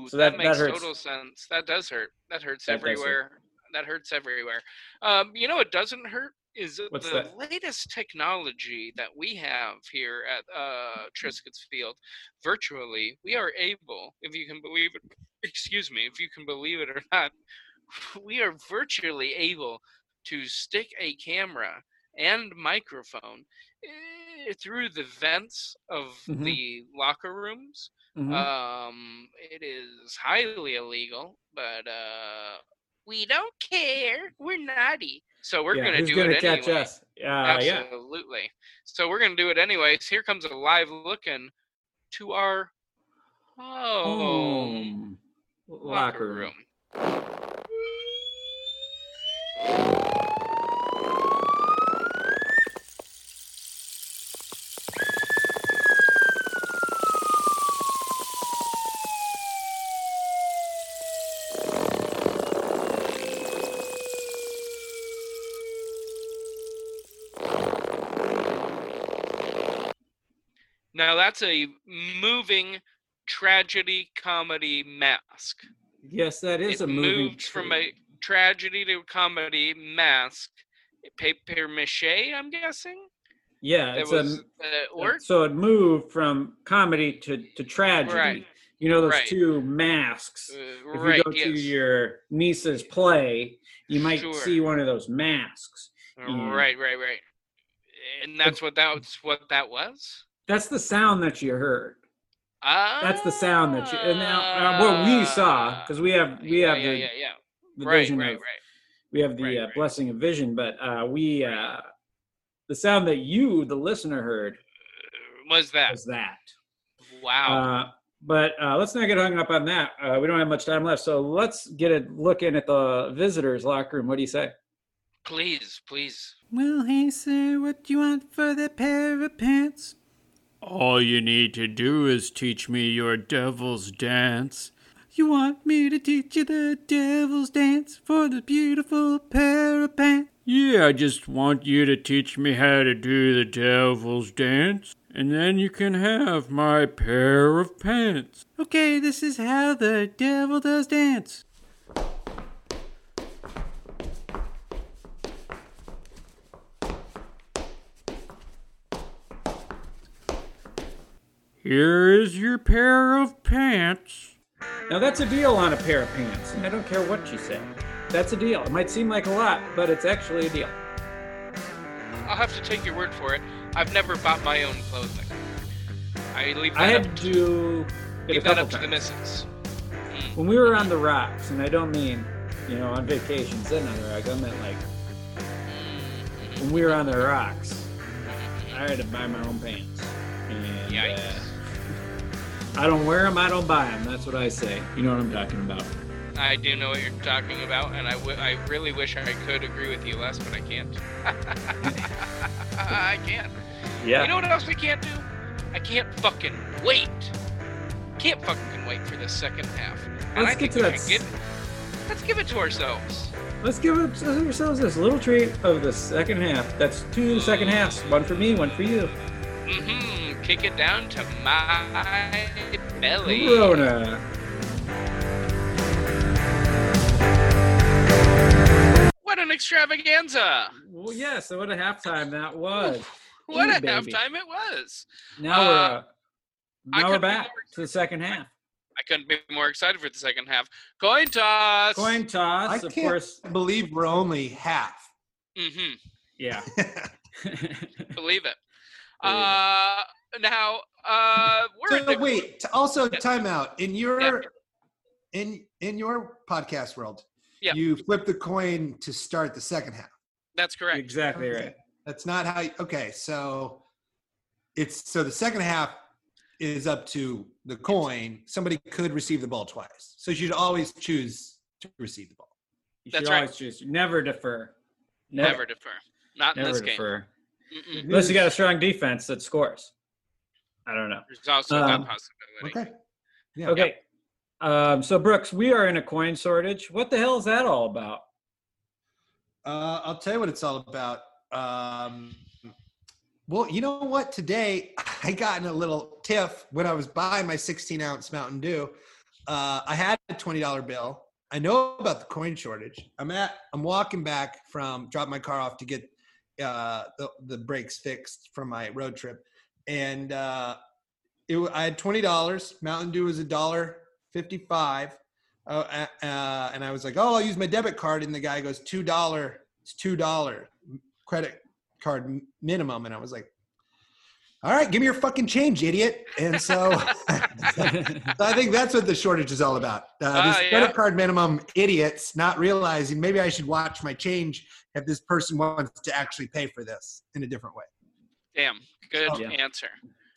ooh. So that- that makes hurts. total sense. That does hurt. That hurts That everywhere. That hurts everywhere. Um, you know what doesn't hurt is What's the that? latest technology that we have here at uh, Triscuit's Field. Virtually, we are able, if you can believe it, excuse me, if you can believe it or not, we are virtually able to stick a camera and microphone eh, through the vents of Mhm. the locker rooms. Mhm. Um, it is highly illegal, but uh, we don't care. We're naughty, so we're Yeah, gonna do gonna it catch anyway. us? Uh, yeah. Absolutely. So we're gonna do it anyways. Here comes a live look-in to our home Home locker room. Now that's a moving tragedy comedy mask. Yes, that is it a moving. moved from a tragedy to comedy mask. Paper mache, I'm guessing. yeah. It's was a uh, so it moved from comedy to to tragedy. Right. You know those Right. two masks. Uh, if right. you go to your niece's play, you might Sure. see one of those masks. Right, right, right. And that's what that was. What that was. That's the sound that you heard. Ah, That's the sound that you. And now, uh, what we saw, because we have we yeah, have yeah, the, yeah, yeah. the Right, vision right, of right. we have the Right, uh, right. blessing of vision, but uh, we uh, the sound that you, the listener, heard Was that? was that. Wow. Uh, but uh, let's not get hung up on that. Uh, we don't have much time left, so let's get a look in at the visitors' locker room. What do you say? please, please. Well, hey, sir, what do you want for that pair of pants? All you need to do is teach me your devil's dance. You want me to teach you the devil's dance for the beautiful pair of pants? Yeah, I just want you to teach me how to do the devil's dance, and then you can have my pair of pants. Okay, this is how the devil does dance. Here is your pair of pants. Now that's a deal on a pair of pants, I don't care what you say. That's a deal. It might seem like a lot, but it's actually a deal. I'll have to take your word for it. I've never bought my own clothing. I leave that I up had to, to do it a leave that couple up to the times. missus. Mm. When we were on the rocks, and I don't mean, you know, on vacations, sitting on the rock. I meant like when we were on the rocks. I had to buy my own pants, and Yikes. uh, I don't wear them. I don't buy them. That's what I say. You know what I'm talking about. I do know what you're talking about, and I, w- I really wish I could agree with you less, but I can't. I can't. Yeah. You know what else we can't do? I can't fucking wait. Can't fucking wait for the second half. And Let's I get to that give, let's give it to ourselves. let's give ourselves this little treat of the second half. That's two second halves. One for me, one for you. Mm-hmm. Kick it down to my belly. Rona. What an extravaganza! Well, yeah. So what a halftime that was. What Ooh, a baby. halftime it was. Now Uh, we're uh, now we're back more to the second half. I couldn't be more excited for the second half. Coin toss. Coin toss, I of can't course. believe we're only half. Mm-hmm. Yeah. Believe it. Believe it. Uh, now, uh, we're in So the, wait, t- also Yeah. timeout in your Yeah. in in your podcast world. Yeah. You flip the coin to start the second half. That's correct. exactly Okay. right. That's not how. You, okay, so it's so the second half is up to the coin. Somebody could receive the ball twice, so you should always choose to receive the ball. You That's should right. always choose. Never defer. Never defer. Not in Never this game. Defer. Mm-mm. Unless you got a strong defense that scores. I don't know. There's also Um, that possibility. Okay. Yeah. Okay. Um, so Brooks, we are in a coin shortage. What the hell is that all about? Uh, I'll tell you what it's all about. Um, well, you know what? Today I got in a little tiff when I was buying my 16 ounce Mountain Dew. Uh, I had a $20 bill. I know about the coin shortage. I'm at. I'm walking back from drop my car off to get uh, the the brakes fixed from my road trip, and uh, it, I had twenty dollars. Mountain Dew was a dollar fifty-five. Uh, uh, and I was like, "Oh, I'll use my debit card." And the guy goes, two dollar. It's two dollar credit card minimum." And I was like, "All right, give me your fucking change, idiot." And so, so I think that's what the shortage is all about. Uh, this yeah. credit card minimum idiots not realizing maybe I should watch my change if this person wants to actually pay for this in a different way. Damn. Good Yeah. answer.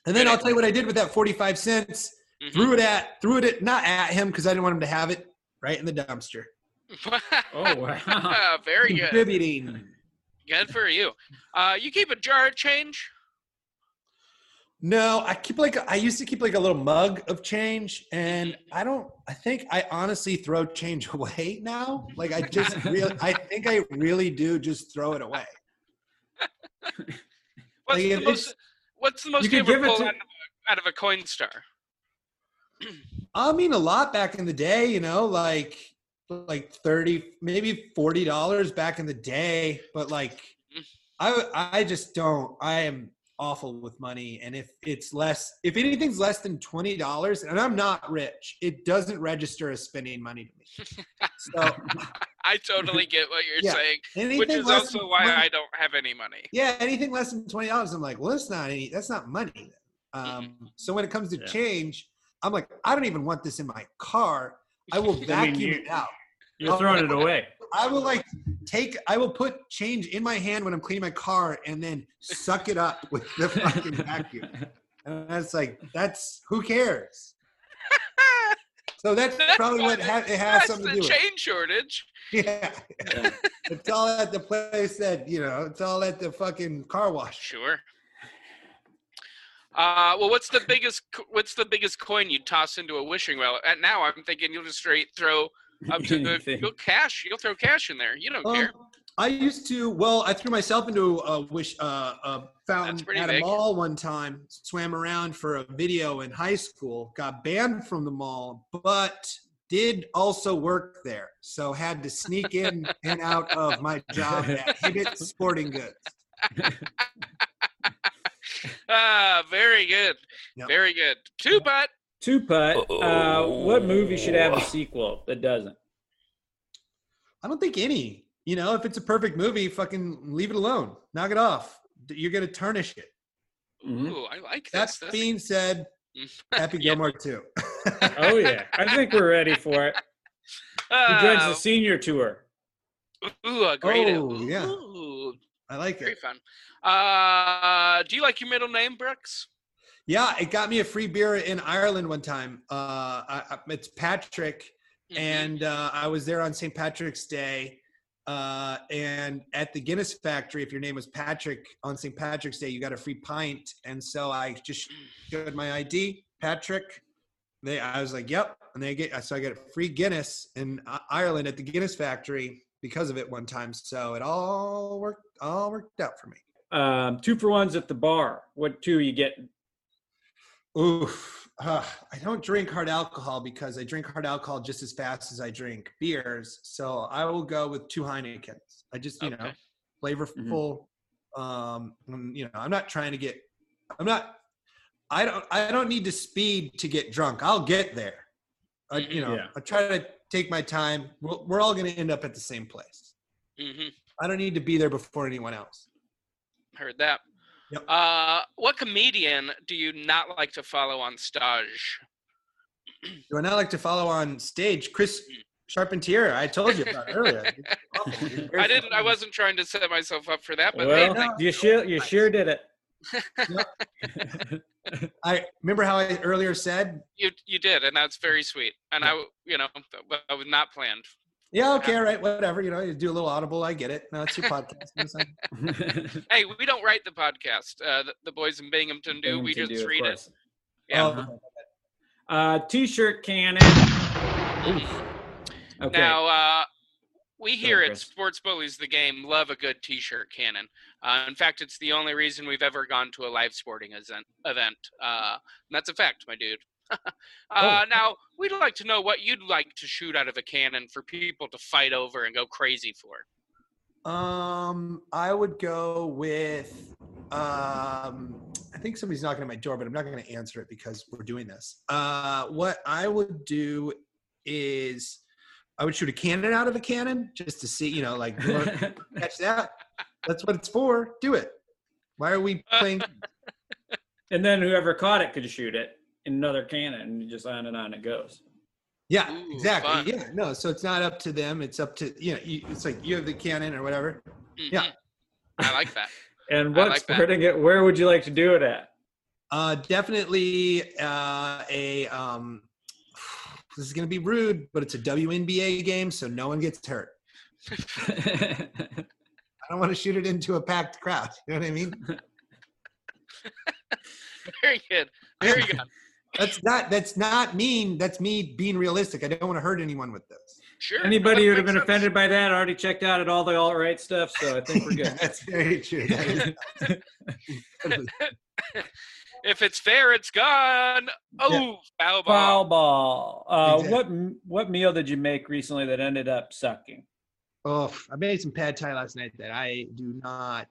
And then Good I'll tell you what I did with that forty-five cents. Mhm. Threw it at, threw it at, not at him because I didn't want him to have it. Right in the dumpster. Oh, wow. Very good. Contributing. Good for you. Uh, you keep a jar of change. No, I keep like I used to keep like a little mug of change, and I don't. I think I honestly throw change away now. Like I just really, I think I really do just throw it away. What's Like, the most? What's the most You ever pull to- out, of, a- out of a Coinstar? I mean, a lot back in the day, you know, like like thirty, maybe forty dollars back in the day. But like, mm. I I just don't. I am awful with money, and if it's less, if anything's less than twenty dollars, and I'm not rich, it doesn't register as spending money to me. So I totally get what you're Yeah. saying, anything which is also why 20 I don't have any money. Yeah, anything less than twenty dollars, I'm like, well, that's not any. That's not money. Um, so when it comes to Yeah. change, I'm like, I don't even want this in my car. I will mean, vacuum you- it out. You're throwing it away. I will like take. I will put change in my hand when I'm cleaning my car, and then suck it up with the fucking vacuum. And that's like, that's who cares. So that's probably what ha- it has That's something the to do with. chain shortage. Yeah, Yeah. it's all at the place that you know. It's all at the fucking car wash. Sure. Uh, well, what's the biggest? What's the biggest coin you'd toss into a wishing well? And now I'm thinking you'll just straight throw up to the Anything. you'll cash. You'll throw cash in there. You don't care. Um, I used to. Well, I threw myself into a wish uh, a fountain pretty at a mall one time. Swam around for a video in high school. Got banned from the mall, but did also work there. So had to sneak in and out of my job at Hibbett Sporting Goods. Ah, very good. Yep. Very good. Two putt. Two putt. Uh, what movie should have a sequel that doesn't? I don't think any. You know, if it's a perfect movie, fucking leave it alone. Knock it off. You're gonna tarnish it. Mhm. Ooh, I like That this. This- being said, Happy Yeah. Gilmore too. Oh yeah, I think we're ready for it. He joins Uh, the senior tour. ooh, a great. Oh, yeah. Ooh, I like very it. fun. Uh, do you like your middle name, Brooks? Yeah, it got me a free beer in Ireland one time. Uh, I, I, it's Patrick, Mhm. and uh, I was there on St. Patrick's Day. Uh, and at the Guinness factory, if your name was Patrick on St. Patrick's Day, you got a free pint. And so I just showed my ID, Patrick. They, I was like, "Yep," and they get so I got a free Guinness in Ireland at the Guinness factory. because of it one time. So it all worked all worked out for me. Um, two for ones at the bar. What two are you getting? Oof. Uh, I don't drink hard alcohol because I drink hard alcohol just as fast as I drink beers. So I will go with two Heinekens. I just, you know, Okay. flavorful. Um, you know, I'm not trying to get. I'm not. I don't. I don't need to speed to get drunk. I'll get there. I, you know, Yeah. I try to take my time. We're, we're all going to end up at the same place. hmm I don't need to be there before anyone else. Heard that. Yep. Uh, what comedian do you not like to follow on stage? Do I not like to follow on stage? Chris Charpentier. I told you about earlier. I didn't. I wasn't trying to set myself up for that, but well, hey, you sure you sure did it. I remember how I earlier said, you you did, and that's very sweet. And I, you know, I was not planned. "Yeah, okay, all right, whatever." You know, you do a little audible. I get it. No, it's your podcast. Hey, we don't write the podcast. Uh, the, the boys in Binghamton do. we just do, read it. course. Yeah. Oh, Uh, t-shirt cannon. Okay. Now, uh, we here ahead, at Sports Bullies the Game love a good T-shirt cannon. Uh, in fact, it's the only reason we've ever gone to a live sporting event. event. Uh, and that's a fact, my dude. Uh, Oh. Now, we'd like to know what you'd like to shoot out of a cannon for people to fight over and go crazy for. Um, I would go with. Um, I think somebody's knocking at my door, but I'm not going to answer it because we're doing this. Uh, what I would do is, I would shoot a cannon out of a cannon just to see, you know, like catch that. That's what it's for. Do it. Why are we playing? and then whoever caught it could shoot it in another cannon, and just on and on it goes. Yeah, Ooh, exactly. fun. Yeah, no. So it's not up to them. It's up to you know. You, it's like you have the cannon or whatever. Yeah. Mhm. I like that. And what's what like that. it? Where would you like to do it at? Uh, definitely uh, a. Um, this is gonna be rude, but it's a WNBA game, so no one gets hurt. I don't want to shoot it into a packed crowd. You know what I mean? Very good. Very good. That's not. That's not mean. That's me being realistic. I don't want to hurt anyone with this. Sure. Anybody that who'd have been sense. offended by that already checked out at all the all right stuff, so I think we're good. that's very true. That is- If it's fair, it's gone. Oh, foul ball. Foul ball. Uh, Exactly. what what meal did you make recently that ended up sucking? Oh, I made some pad thai last night that I do not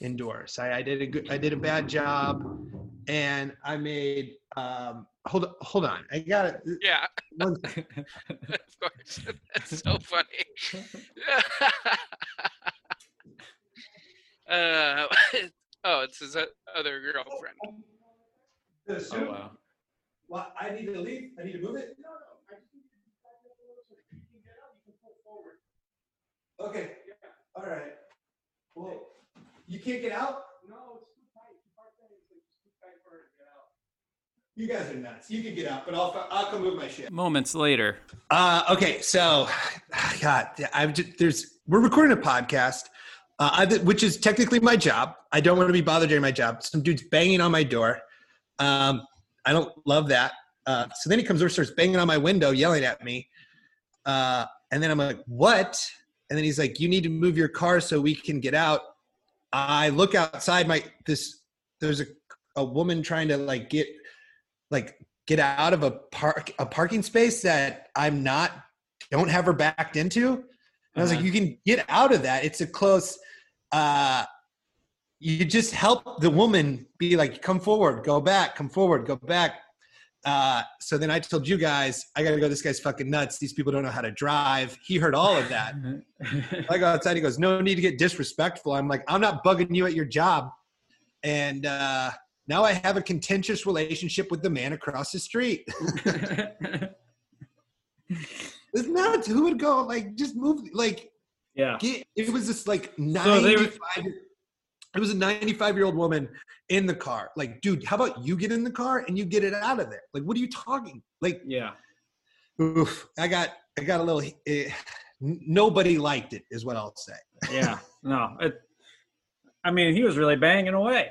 endorse. I, I did a good, I did a bad job, and I made. Um, hold hold on, I got it. Yeah, One, of course. That's so funny. uh, oh, it's his other girlfriend. the Oh wow. Well, I need to leave. I need to move it. No, no. I just need to back up a little so you can get out. You can pull forward. Okay. All right. Well, you can't get out. No, it's too tight. Too far tight. It's like too tight for her to get out. You guys are nuts. You can get out, but I'll I'll come move my shit. Moments later. Uh, okay, so God, I've just, there's we're recording a podcast, uh, I, which is technically my job. I don't want to be bothered during my job. Some dude's banging on my door. Um, I don't love that. Uh, so then he comes over, starts banging on my window, yelling at me. Uh, and then I'm like, "What?" And then he's like, "You need to move your car so we can get out." I look outside my this. There's a a woman trying to like get like get out of a park a parking space that I'm not don't have her backed into. And I was like, Uh-huh. you can get out of that. It's a close uh you just help the woman be like, come forward, go back, come forward, go back. Uh, so then I told you guys, I gotta go. This guy's fucking nuts. These people don't know how to drive. He heard all of that. I go outside. He goes, "No need to get disrespectful." I'm like, "I'm not bugging you at your job." And uh, now I have a contentious relationship with the man across the street. It's nuts. Who would go like just move like yeah. get? It was this like So they were- 95. it was a 95 year old woman in the car. Like, dude, how about you get in the car and you get it out of there? Like, what are you talking? Like, Yeah. oof, I got I got a little. eh, nobody liked it, is what I'll say. Yeah. No. It, I mean, he was really banging away.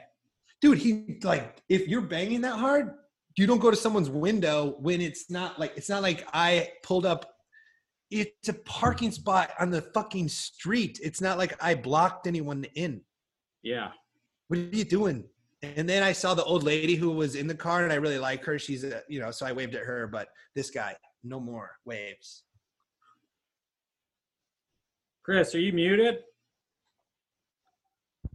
Dude he like if you're banging that hard you don't go to someone's window when it's not like it's not like i pulled up it's a parking spot on the fucking street. It's not like I blocked anyone in. Yeah. What are you doing? And then I saw the old lady who was in the car, and I really like her. She's a, you know, so I waved at her. But this guy, no more waves. Chris, are you muted?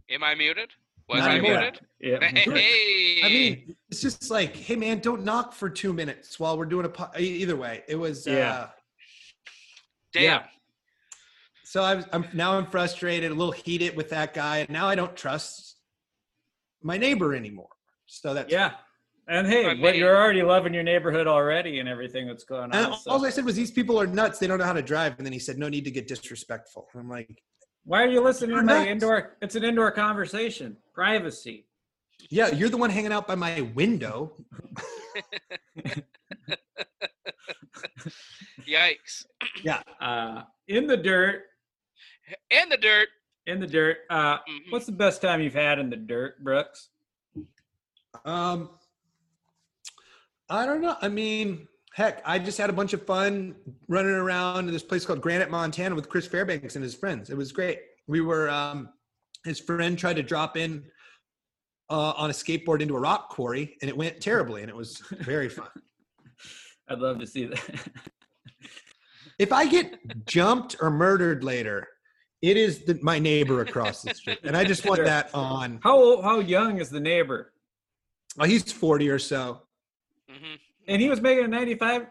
Am I muted? Was Not I anymore. muted? Yeah. Hey. I mean, it's just like, hey man, don't knock for two minutes while we're doing a. Po- either way, it was. Yeah. Uh, damn. yeah. so I was, I'm now I'm frustrated, a little heated with that guy, and now I don't trust my neighbor anymore. So that's Yeah. And hey, but mean- you're already loving your neighborhood already and everything that's going And on. so- all I said was, these people are nuts. They don't know how to drive. And then he said, no need to get disrespectful. And I'm like, Why are you listening to You're my nuts. indoor? It's an indoor conversation. Privacy. yeah, you're the one hanging out by my window. Yikes. Yeah. Uh, in the dirt. In the dirt. In the dirt. Uh, Mhm. what's the best time you've had in the dirt, Brooks? Um, I don't know. I mean, heck, I just had a bunch of fun running around in this place called Granite, Montana with Chris Fairbanks and his friends. It was great. We were, um, his friend tried to drop in uh, on a skateboard into a rock quarry and it went terribly and it was very fun. I'd love to see that. if I get jumped or murdered later, it is the, my neighbor across the street. And I just want that on. how old, how young is the neighbor? Oh, he's 40 or so. hmm And he was making a 95.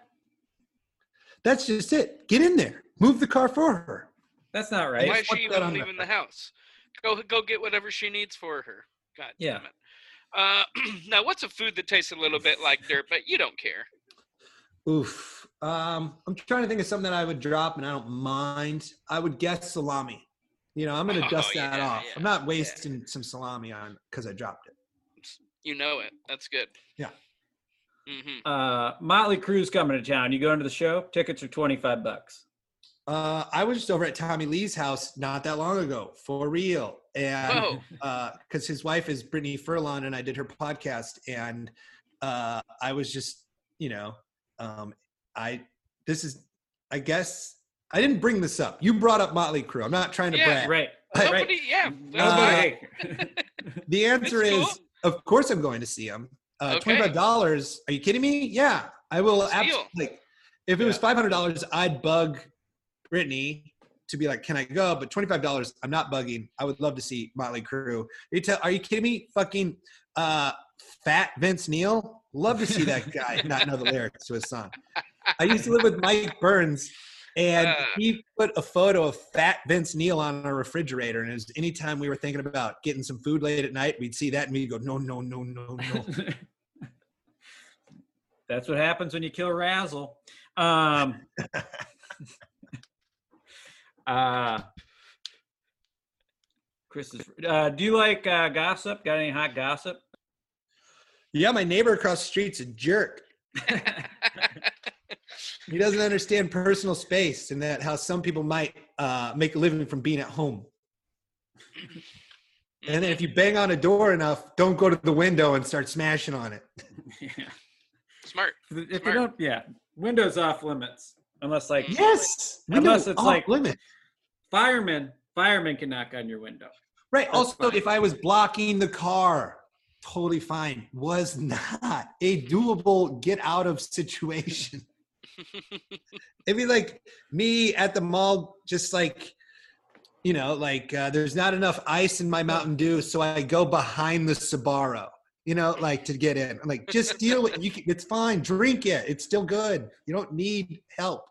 That's just it. Get in there. Move the car for her. That's not right. Why I is she that even leaving the house? Go go get whatever she needs for her. God Yeah. damn it. Uh, now, what's a food that tastes a little bit like dirt, but you don't care? Oof. Um, I'm trying to think of something that I would drop and I don't mind. I would guess salami. You know, I'm going to Oh, dust that off. yeah, I'm not yeah. wasting some salami on because I dropped it. You know it. That's good. Yeah. Hmm Uh, Motley Crue's coming to town. You going to the show? Tickets are 25 bucks. Uh, I was just over at Tommy Lee's house not that long ago, for real. And Whoa. because his wife is Brittany Furlan and I did her podcast, and uh, I was just, you know, um, I this is, I guess, I didn't bring this up. You brought up Motley Crue. I'm not trying to Yeah, brag. Right. Right. Nobody, yeah. Uh, The answer It's is, cool. of course, I'm going to see him. Uh, Okay. Twenty-five dollars? Are you kidding me? Yeah, I will. Absolutely. Like, if it was five hundred dollars, I'd bug Brittany to be like, "Can I go?" But twenty-five dollars, I'm not bugging. I would love to see Motley Crue. Are you, tell, are you kidding me? Fucking uh, fat Vince Neil. Love to see that guy not know the lyrics to his song. I used to live with Mike Burns, and he put a photo of fat Vince Neil on our refrigerator. And it was anytime we were thinking about getting some food late at night, we'd see that and we'd go, no, no, no, no, no. That's what happens when you kill Razzle. Um, uh, Chris is. Uh, do you like uh, gossip? Got any hot gossip? yeah, my neighbor across the street's a jerk. He doesn't understand personal space and that how some people might uh, make a living from being at home. And if you bang on a door enough, don't go to the window and start smashing on it. yeah. Smart. If you Smart. don't, yeah, Windows off limits unless like Yes. Unless it's off like- limit. firemen. Firemen can knock on your window. Right. That's Also, fine. if I was blocking the car, totally fine. Was not a doable get out of situation. It'd be like me at the mall, just like, you know, like uh, there's not enough ice in my Mountain Dew, so I go behind the Sbarro, you know, like to get in. I'm like, just deal with you. Can, it's fine. Drink it. It's still good. You don't need help.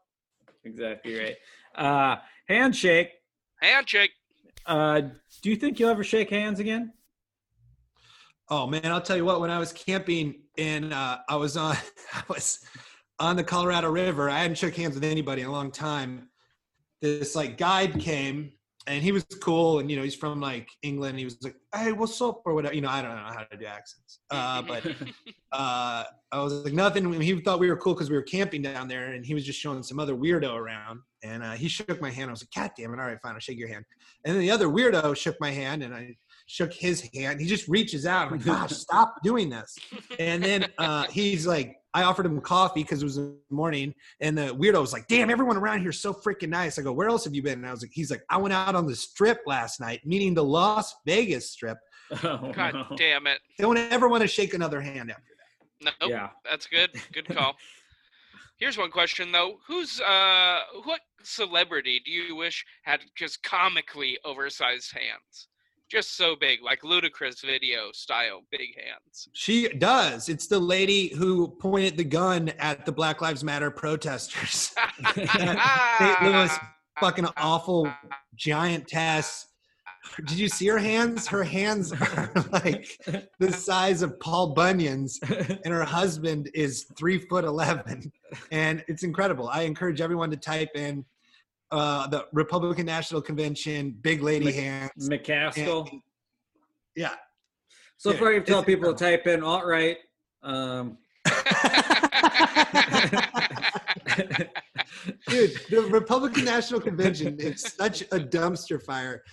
Exactly right. Uh, handshake. Handshake. Uh, do you think you'll ever shake hands again? Oh man, I'll tell you what. When I was camping and uh, I was on, I was on the Colorado River. I hadn't shook hands with anybody in a long time. This like guide came and he was cool and you know he's from like England. He was like, "Hey, what's up?" or whatever. You know, I don't know how to do accents, uh, but uh, I was like nothing. He thought we were cool because we were camping down there, and he was just showing some other weirdo around. And uh, he shook my hand. I was like, "God damn it! All right, fine, I'll shake your hand." And then the other weirdo shook my hand, and I shook his hand. He just reaches out. I'm like, "Gosh, stop doing this!" And then uh, he's like, I offered him coffee because it was the morning, and the weirdo was like, "Damn, everyone around here is so freaking nice." I go, "Where else have you been?" And I was like, "He's like, I went out on the strip last night, meaning the Las Vegas strip. Oh, God no. damn it. Don't ever want to shake another hand after that." Nope. Yeah. That's good. Good call. Here's one question though. Who's uh what celebrity do you wish had just comically oversized hands? Just so big, like ludicrous video style big hands. She does. It's the lady who pointed the gun at the Black Lives Matter protesters. St. Louis fucking awful giant giantess. Did you see her hands? Her hands are like the size of Paul Bunyan's, and her husband is three foot eleven, and it's incredible. I encourage everyone to type in uh, the Republican National Convention big lady Mc- hands. McCaskill. And- yeah. So Yeah, far, you've told people to type in alt right. Um, Dude, the Republican National Convention is such a dumpster fire.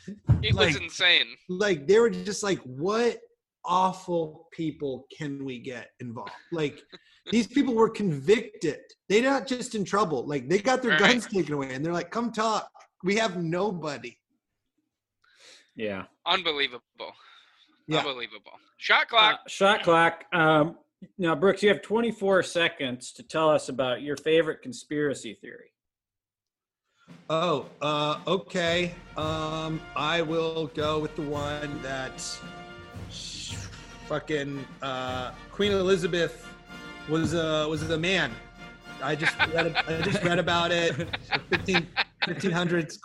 It was insane. Like they were just like, what awful people can we get involved? Like these people were convicted. They're not just in trouble. Like they got their Right. guns taken away and they're like, come talk. We have nobody. yeah. Unbelievable. Yeah. Unbelievable. Shot Uh, clock. shot clock. Um, now, Brooks, you have 24 seconds to tell us about your favorite conspiracy theory. Oh, uh, okay. Um, I will go with the one that fucking uh, Queen Elizabeth was uh, was a man. I just read, I just read about it. 15, 1500s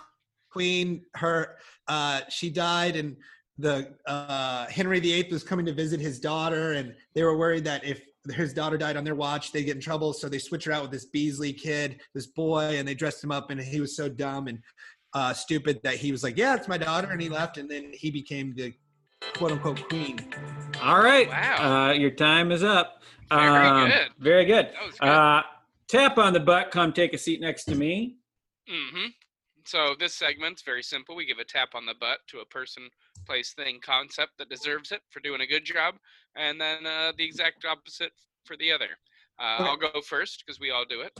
queen. Her uh, she died, and the uh, Henry VIII was coming to visit his daughter, and they were worried that if his daughter died on their watch, they'd get in trouble. So they switch her out with this Bisley kid, this boy, and they dressed him up, and he was so dumb and uh, stupid that he was like, "Yeah, it's my daughter," and he left, and then he became the quote unquote queen. All right. Wow. Uh, your time is up. Very Um, good. Very good. That was good. Uh, tap on the butt. Come take a seat next to me. Mm-hmm. So this segment's very simple. We give a tap on the butt to a person, place, thing, concept that deserves it for doing a good job, and then uh, the exact opposite for the other. Uh, Okay. I'll go first because we all do it.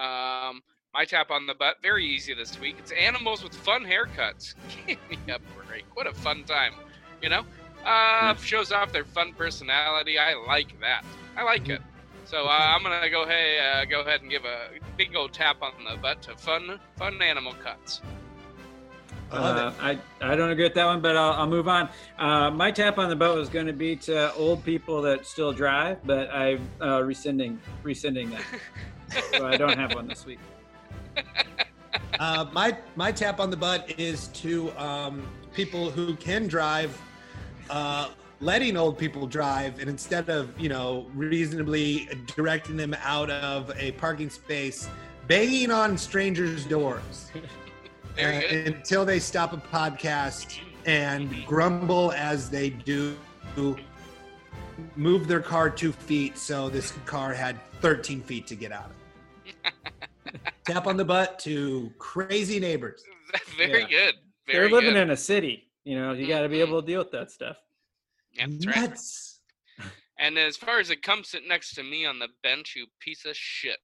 Um, my tap on the butt, very easy this week. It's animals with fun haircuts. Give me a break. What a fun time, you know? Uh, shows off their fun personality. I like that. I like it. So uh, I'm gonna go hey uh, go ahead and give a big old tap on the butt to fun fun animal cuts. I love Uh, it. I, I don't agree with that one, but I'll, I'll move on. Uh, my tap on the butt was going to be to old people that still drive, but I'm uh, rescinding rescinding that. so I don't have one this week. Uh, my my tap on the butt is to um, people who can drive, uh, letting old people drive, and instead of you know reasonably directing them out of a parking space, banging on strangers' doors uh, until they stop a podcast and grumble as they do. Move their car two feet, so this car had 13 feet to get out of. Tap on the butt to crazy neighbors. Very Yeah. good. Very They're living good. in a city. You know, you got to be able to deal with that stuff. Yeah, that's right. Nuts. And as far as it comes sit next to me on the bench, you piece of shit.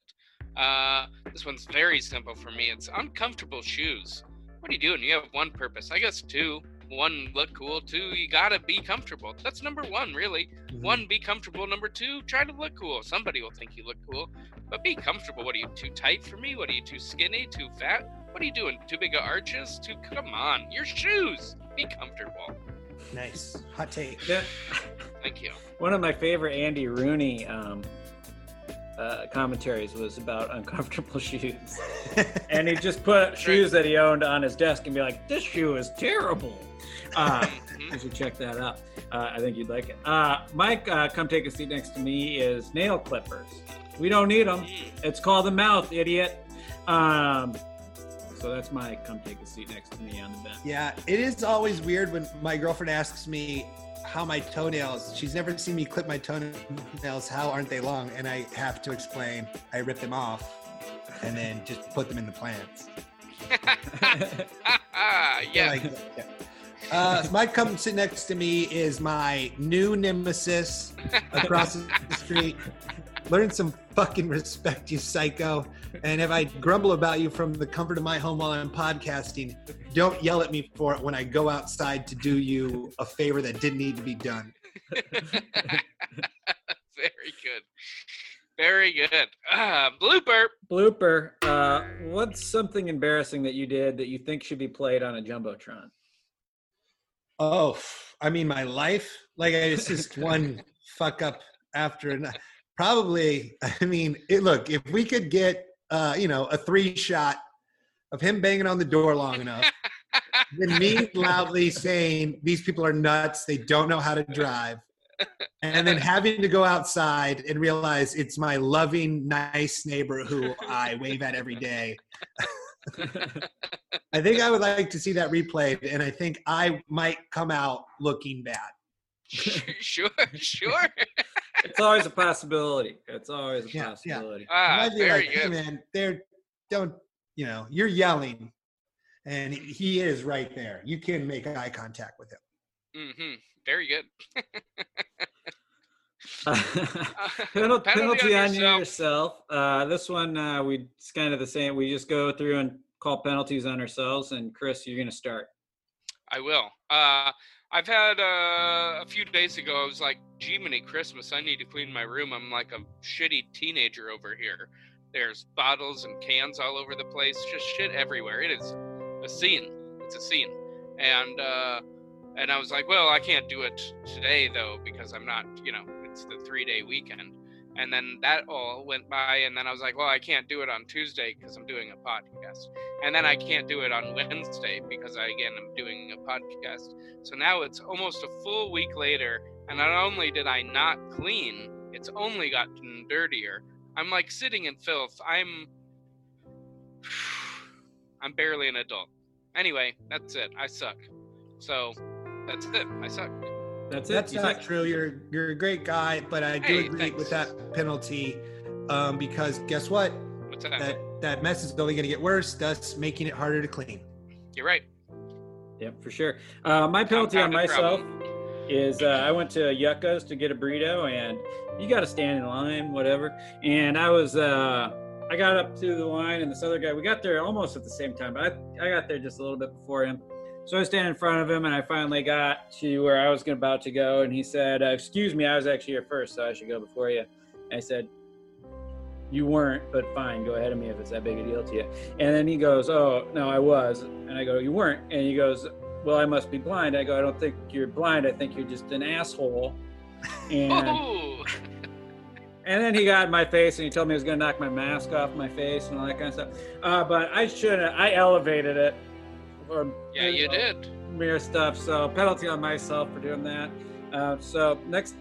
Uh, this one's very simple for me. It's uncomfortable shoes. What are you doing? You have one purpose. I guess two. One, look cool. Two, you gotta be comfortable. That's number one, really. Mhm. One, be comfortable. Number two, try to look cool. Somebody will think you look cool, but be comfortable. What are you too tight for me? What are you too skinny? Too fat? What are you doing? Too big of arches? Too come on, your shoes. Be comfortable. Nice. Hot take. Yeah. Thank you. One of my favorite Andy Rooney um, uh, commentaries was about uncomfortable shoes. and he just put shoes that he owned on his desk and be like, "This shoe is terrible." Uh, Mhm. you should check that out. Uh, I think you'd like it. Uh, Mike, uh, come take a seat next to me. Is nail clippers. We don't need them. Mm. It's called the mouth, idiot. Um, so that's my come take a seat next to me on the bench. yeah, it is always weird when my girlfriend asks me how my toenails, she's never seen me clip my toenails, how aren't they long? And I have to explain, I rip them off and then just put them in the plants. yeah. Like, yeah. Uh, my come sit next to me is my new nemesis across the street. Learn some fucking respect, you psycho. And if I grumble about you from the comfort of my home while I'm podcasting, don't yell at me for it when I go outside to do you a favor that didn't need to be done. Very good. Very good. Uh, blooper. Blooper. Uh, what's something embarrassing that you did that you think should be played on a jumbotron? Oh, I mean, my life. Like it's just one fuck up after another. Probably. I mean, it, look, if we could get, uh, you know, a three shot of him banging on the door long enough, then me loudly saying these people are nuts. They don't know how to drive and then having to go outside and realize it's my loving, nice neighbor who I wave at every day. I think I would like to see that replayed, and I think I might come out looking bad. sure, sure. it's always a possibility. It's always a Yeah, yeah. possibility. Ah, I'd be very like, hey, good. man, they're don't you know? You're yelling, and he is right there. You can make eye contact with him. Mm-hmm. Very good. Penal- penalty, on yourself. yourself. Uh, this one, uh, we it's kind of the same. We just go through and call penalties on ourselves. And Chris, you're going to start. I will. I've had uh, a few days ago. I was like, "Gee, Christmas! I need to clean my room. I'm like a shitty teenager over here. There's bottles and cans all over the place. Just shit everywhere. It is a scene. It's a scene." And uh, and I was like, "Well, I can't do it today though because I'm not. You know, it's the three day weekend." And then that all went by, and then I was like, "Well, I can't do it on Tuesday because I'm doing a podcast." and then I can't do it on Wednesday because I again am doing a podcast. So now it's almost a full week later, and not only did I not clean, it's only gotten dirtier. I'm like sitting in filth. I'm I'm barely an adult. Anyway, that's it. I suck. So that's it. I suck. That's it. That's You not said- true. You're you're a great guy, but I do Hey, agree thanks. with that penalty um, because guess what? What's that? That that mess is only going to get worse, thus making it harder to clean. You're right. Yep, for sure. Uh, my penalty on myself problem. is uh, I went to Yuca's to get a burrito, and you got to stand in line, whatever. And I was, uh, I got up to the line, and this other guy, we got there almost at the same time, but I, I got there just a little bit before him. So I was standing in front of him, and I finally got to where I was about to go, and he said, uh, "Excuse me, I was actually here first, so I should go before you." And I said, "You weren't, but fine, go ahead of me if it's that big a deal to you." And then he goes, "Oh no, I was," and I go, "You weren't," and he goes, well, I must be blind. I go, I don't think you're blind. I think you're just an asshole. And and then he got in my face and he told me he was going to knock my mask off my face and all that kind of stuff. Uh, but I should have. I elevated it. For, Yeah, you know, did. Mere stuff. So penalty on myself for doing that. Uh, so next,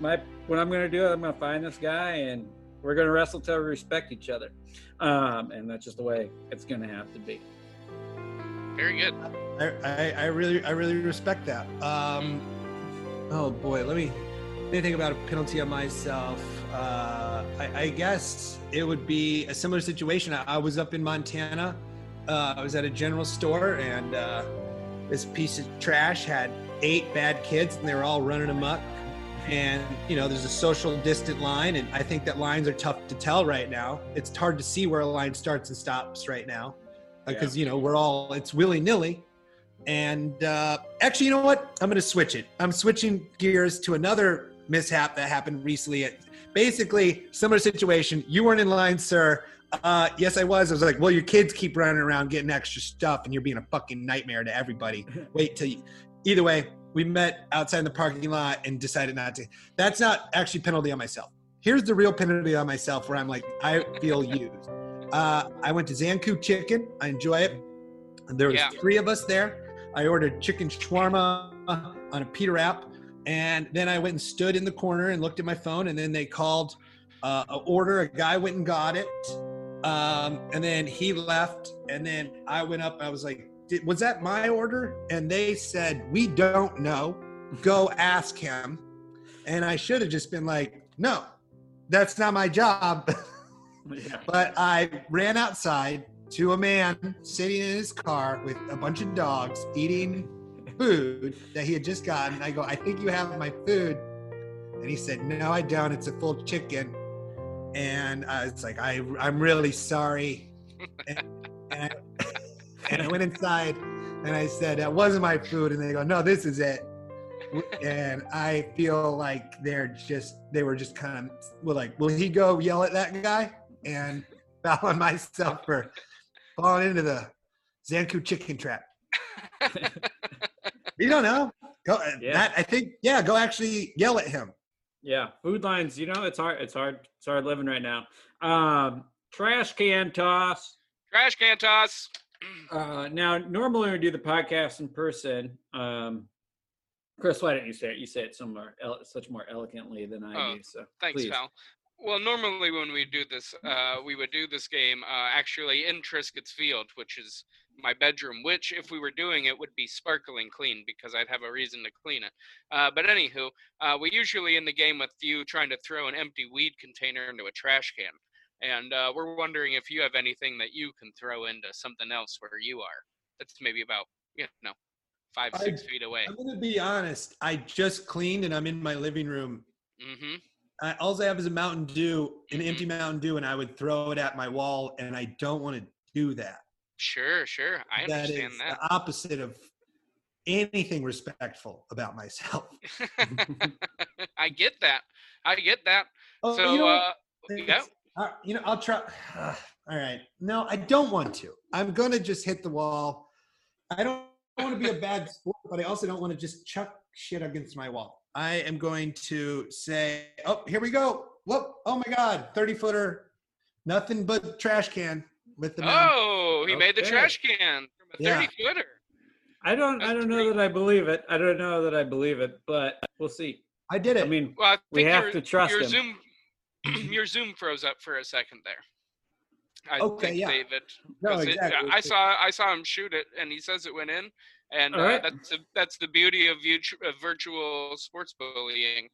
my what I'm going to do, I'm going to find this guy and we're going to wrestle till we respect each other. Um, and that's just the way it's going to have to be. Very good. I, I, I really I really respect that. Um, oh boy, let me let me think about a penalty on myself. Uh, I, I guess it would be a similar situation. I, I was up in Montana. Uh, I was at a general store, and uh, this piece of trash had eight bad kids, and they were all running amok. And you know, there's a social distant line, and I think that lines are tough to tell right now. It's hard to see where a line starts and stops right now, because you know we're all it's willy nilly. And uh, actually, you know what? I'm going to switch it. I'm switching gears to another mishap that happened recently. It, basically, similar situation. You weren't in line, sir. Uh, yes, I was. I was like, well, your kids keep running around getting extra stuff, and you're being a fucking nightmare to everybody. Wait till you. Either way, we met outside in the parking lot and decided not to. That's not actually penalty on myself. Here's the real penalty on myself where I'm like, I feel used. Uh, I went to Zankou Chicken. I enjoy it. There was Yeah. three of us there. I ordered chicken shawarma on a pita wrap, and then I went and stood in the corner and looked at my phone. And then they called uh, a order. A guy went and got it, um, and then he left. And then I went up. I was like, Did, "Was that my order?" And they said, "We don't know. Go ask him." And I should have just been like, "No, that's not my job." Yeah. But I ran outside to a man sitting in his car with a bunch of dogs eating food that he had just gotten. I go, I think you have my food. And he said, No, I don't. It's a full chicken. And uh, I was like, I I'm really sorry. And, and, I, and I went inside and I said that wasn't my food, and they go, no, this is it. And I feel like they're just they were just kind of well, like, will he go yell at that guy? And foul on myself for falling into the Zankou chicken trap. you don't know. Go, Yeah. that, I think, yeah, go actually yell at him. Yeah, food lines. You know, it's hard. It's hard. It's hard living right now. Um, trash can toss. Trash can toss. Uh, now, normally we do the podcast in person, um, Chris, why don't you say it? You say it somewhere ele- such more elegantly than I Oh, do. So Thanks, please. pal. Well, normally when we do this, uh, we would do this game uh, actually in Triscuit's Field, which is my bedroom, which, if we were doing it, would be sparkling clean because I'd have a reason to clean it. Uh, but anywho, uh, we usually in the game with you trying to throw an empty weed container into a trash can. And uh, we're wondering if you have anything that you can throw into something else where you are. That's maybe about, you know, five, I- six feet away. I'm gonna be honest. I just cleaned and I'm in my living room. Mm-hmm. I, all I have is a Mountain Dew, an empty Mountain Dew, and I would throw it at my wall, and I don't want to do that. Sure, sure. I That understand is that. the opposite of anything respectful about myself. I get that. I get that. Oh, so, you know, uh, yeah. Uh, you know, I'll try. all right. No, I don't want to. I'm gonna just hit the wall. I don't want to be a bad sport, but I also don't want to just chuck shit against my wall. I am going to say, oh, here we go. Whoop! Oh my God, 30 footer, nothing but trash can with the. Oh, he made the trash can from a Yeah. 30 footer. I don't. I don't know great. that I believe it. I don't know that I believe it, but we'll see. I did it. I mean, Well, I We think have your, to trust your him. Zoom. your Zoom froze up for a second there. I Okay, think, yeah. David. no, 'cause it- exactly. I saw I saw him shoot it, and he says it went in. And uh, All right. that's the, that's the beauty of, vit- of virtual sports bullying.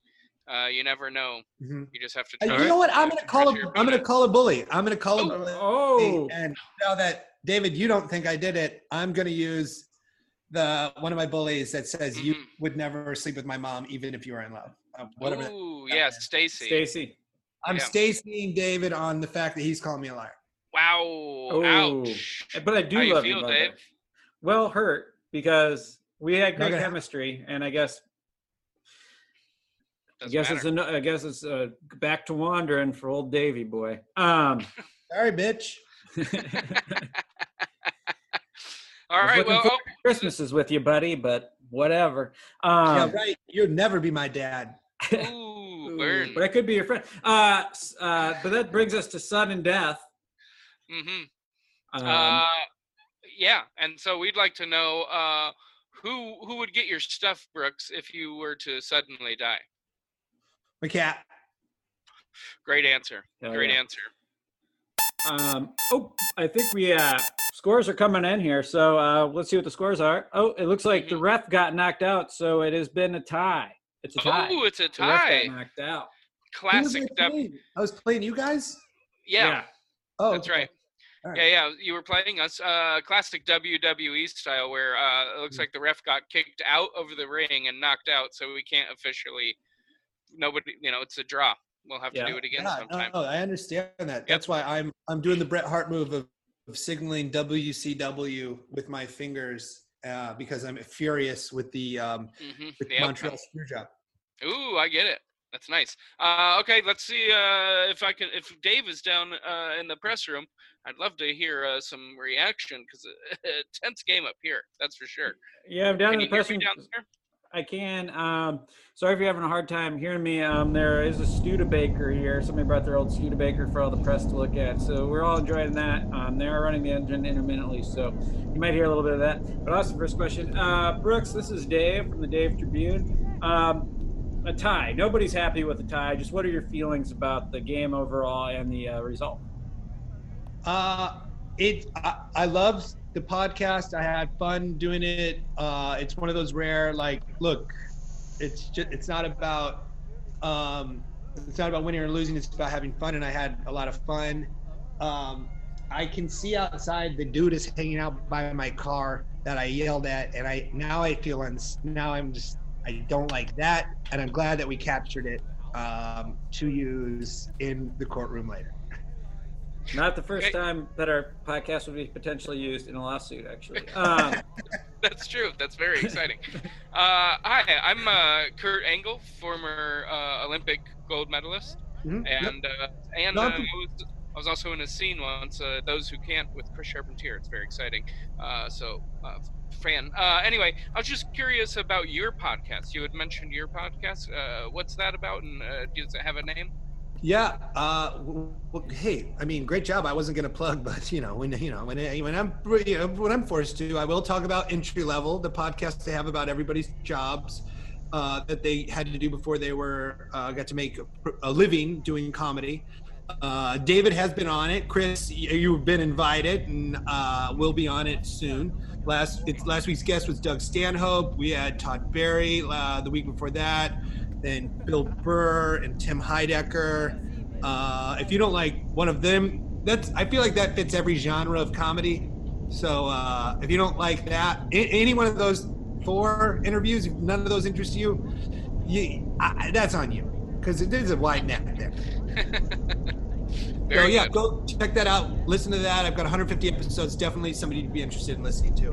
Uh, you never know. Mhm. You just have to. Uh, trust- you know what? I'm gonna call trust him. your I'm gonna call a bully. I'm gonna call him. oh, And now that David, you don't think I did it, I'm gonna use the one of my bullies that says you Mhm. would never sleep with my mom even if you were in love. Uh, whatever. that- Ooh, yes, Stacy. Stacy. I'm yeah. Stacying David on the fact that he's calling me a liar. Wow. Oh, Ouch. But I do How you love feel, about Dave? that. Well, hurt because we had great Okay. chemistry, and I guess I Doesn't guess it's matter. an, I guess it's uh, back to wandering for old Davy boy. Um, Sorry, bitch. All I was right. looking Well, forward to Christmases with you, buddy, but whatever. Um, yeah, right. You'd never be my dad. oh, ooh, burn. But I could be your friend. Uh, uh, but that brings us to sudden death. hmm Um, uh, yeah, and so we'd like to know uh, who who would get your stuff, Brooks, if you were to suddenly die. My cat. Great answer. hell Great yeah. answer. Um, oh, I think we uh, scores are coming in here, so uh, let's see what the scores are. Oh, it looks like the Mhm. ref got knocked out, so it has been a tie. It's a tie. Oh, it's a the ref tie. got knocked out. Who was Classic. I dub- I was playing you guys. yeah, Oh, that's okay. right. All right. Yeah, yeah. You were playing us uh, classic WWE style, where uh, it looks like the ref got kicked out of the ring and knocked out, so we can't officially. Nobody, you know, it's a draw. We'll have Yeah. to do it again Yeah, sometime. no, I understand that. That's why I'm I'm doing the Bret Hart move of, of signaling WCW with my fingers uh, because I'm furious with the um, hmm with The Montreal. Screwjob. Ooh, I get it. That's nice. Uh, okay, let's see uh, if I can. If Dave is down uh, in the press room, I'd love to hear uh, some reaction because a tense game up here. That's for sure. Yeah, I'm down Can in you the hear press me room. I can. Um, sorry if you're having a hard time hearing me. Um, there is a Studebaker here. Somebody brought their old Studebaker for all the press to look at. So we're all enjoying that. Um, they are running the engine intermittently, so you might hear a little bit of that. But also, first question, uh, Brooks. This is Dave from the Dave Tribune. Um, a tie. Nobody's happy with the tie. Just what are your feelings about the game overall and the uh, result? Uh, it I, I loved the podcast. I had fun doing it. Uh, it's one of those rare like look, it's just it's not about um, it's not about winning or losing. It's about having fun, and I had a lot of fun. Um, I can see outside the dude is hanging out by my car that I yelled at, and I now I feel uns now I'm just I don't like that, and I'm glad that we captured it. um, to use in the courtroom later. Not the first Okay. time that our podcast would be potentially used in a lawsuit, actually. Um, That's true. That's very exciting. Uh, hi, I'm uh, Kurt Angle, former uh, Olympic gold medalist, Mhm. And uh, and uh, I, was, I was also in a scene once, uh, "Those Who Can't" with Chris Charpentier. It's very exciting. Uh, so, uh, fan. Uh, anyway, I was just curious about your podcast. You had mentioned your podcast. Uh, what's that about, and uh, does it have a name? Yeah. Uh, well, hey, I mean, great job. I wasn't going to plug, but you know, when you know, when when I'm you know, when I'm forced to, I will talk about entry level, the podcast they have about everybody's jobs uh, that they had to do before they were uh, got to make a, living doing comedy. Uh, David has been on it. Chris, you've been invited, and uh, we'll be on it soon. Last last week's guest was Doug Stanhope. We had Todd Barry uh, the week before that then Bill Burr and Tim Heidecker. Uh, if you don't like one of them, that's I feel like that fits every genre of comedy. So uh, if you don't like that, any one of those four interviews, if none of those interest you, you I, that's on you because there's a wide net there. So yeah, good. go check that out. Listen to that. I've got 150 episodes. Definitely somebody to be interested in listening to,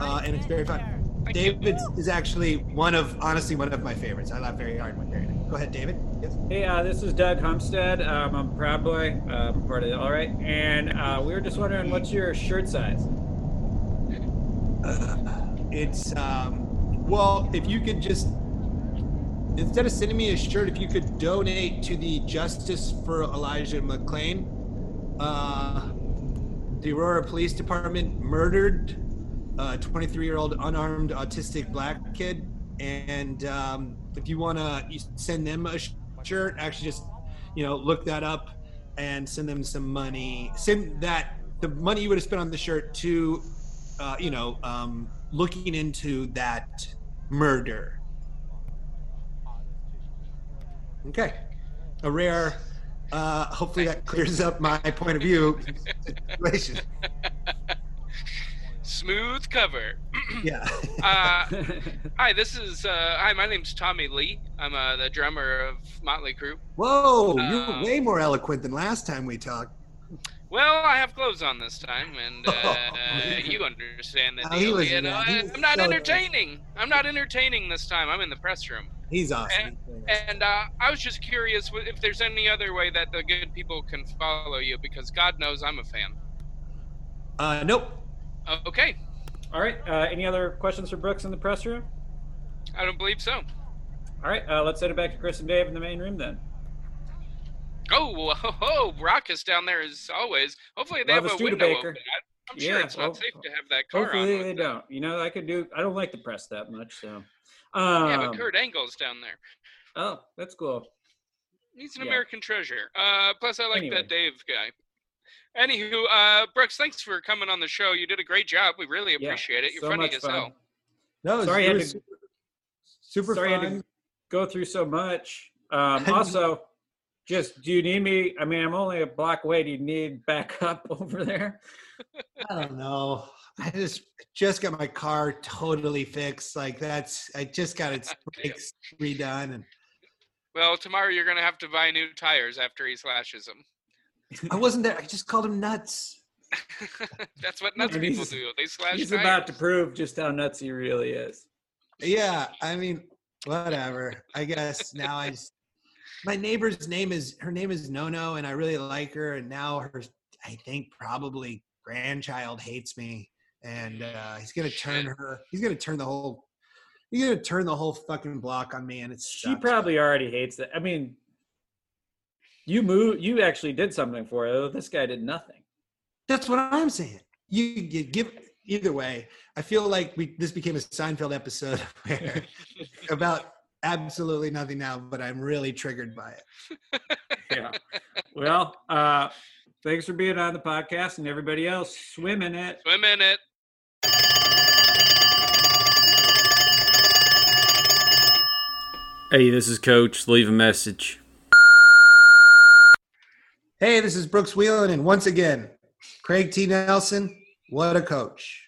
uh, and it's very fun. David is actually one of, honestly, one of my favorites. I laugh very hard when hearing it. Go ahead, David. Yes. hey, uh, this is Doug Humstead. Um, I'm a Proud Boy, uh, I'm part of the All Right, and uh, we were just wondering what's your shirt size? It's um, well, if you could just instead of sending me a shirt, if you could donate to the Justice for Elijah McClain, uh, the Aurora Police Department murdered a 23-year-old unarmed autistic black kid, and um, if you want to send them a shirt, actually just you know look that up and send them some money. Send that the money you would have spent on the shirt to uh, you know, um, looking into that murder. Okay, a rare. Uh, hopefully that clears up my point of view situation. Smooth cover. Yeah. Uh, hi, this is uh, hi. My name's Tommy Lee. I'm uh, the drummer of Motley Crue. Whoa, Um, you're way more eloquent than last time we talked. Well, I have clothes on this time, and uh, Oh. you understand the deal. was- you know, yeah, I'm not so- entertaining. I'm not entertaining this time. I'm in the press room, He's awesome. And- and uh, I was just curious if there's any other way that the good people can follow you, because God knows I'm a fan. Uh, nope. Okay, All right, uh, any other questions for Brooks in the press room? I don't believe so. All right, uh, let's send it back to Chris and Dave in the main room then. Oh, ho, ho, raucous down there as always. Hopefully they Love have a a window open. I- I'm sure Yeah, it's not well, safe to have that car. Hopefully they the- don't. You know, I could do. I don't like the press that much, so. Yeah, Um, but Kurt Angle's down there. Oh, that's cool. He's an Yeah. American treasure. Uh, plus, I like Anyway. that Dave guy. Anywho, uh, Brooks, thanks for coming on the show. You did a great job. We really Yeah, appreciate it. You're so funny as fun. hell. No, it was- Sorry, it was to- super, super Sorry, fun. to go through so much. Um, also, just do you need me? I mean, I'm only a block away. Do you need backup over there? I don't know. I just just got my car totally fixed. Like that's I just got its brakes redone and Well, tomorrow you're gonna have to buy new tires after he slashes them. I wasn't there. I just called him nuts. That's what nuts And people he's- do. They slash He's tires. about to prove just how nuts he really is. Yeah, I mean, whatever. I guess now I just my neighbor's name is her name is Nono, and I really like her. And now her, I think probably grandchild hates me, and uh, he's gonna turn her. He's gonna turn the whole. He's gonna turn the whole fucking block on me, and it's She probably already hates it. I mean, you move. You actually did something for her. This guy did nothing. That's what I'm saying. You, you give either way. I feel like we this became a Seinfeld episode where about absolutely nothing now, but I'm really triggered by it. Yeah. well, uh, thanks for being on the podcast, and everybody else swim in it. Swim in it. Hey, this is Coach. Leave a message. Hey, this is Brooks Wheelan, and once again, Craig T. Nelson, what a coach.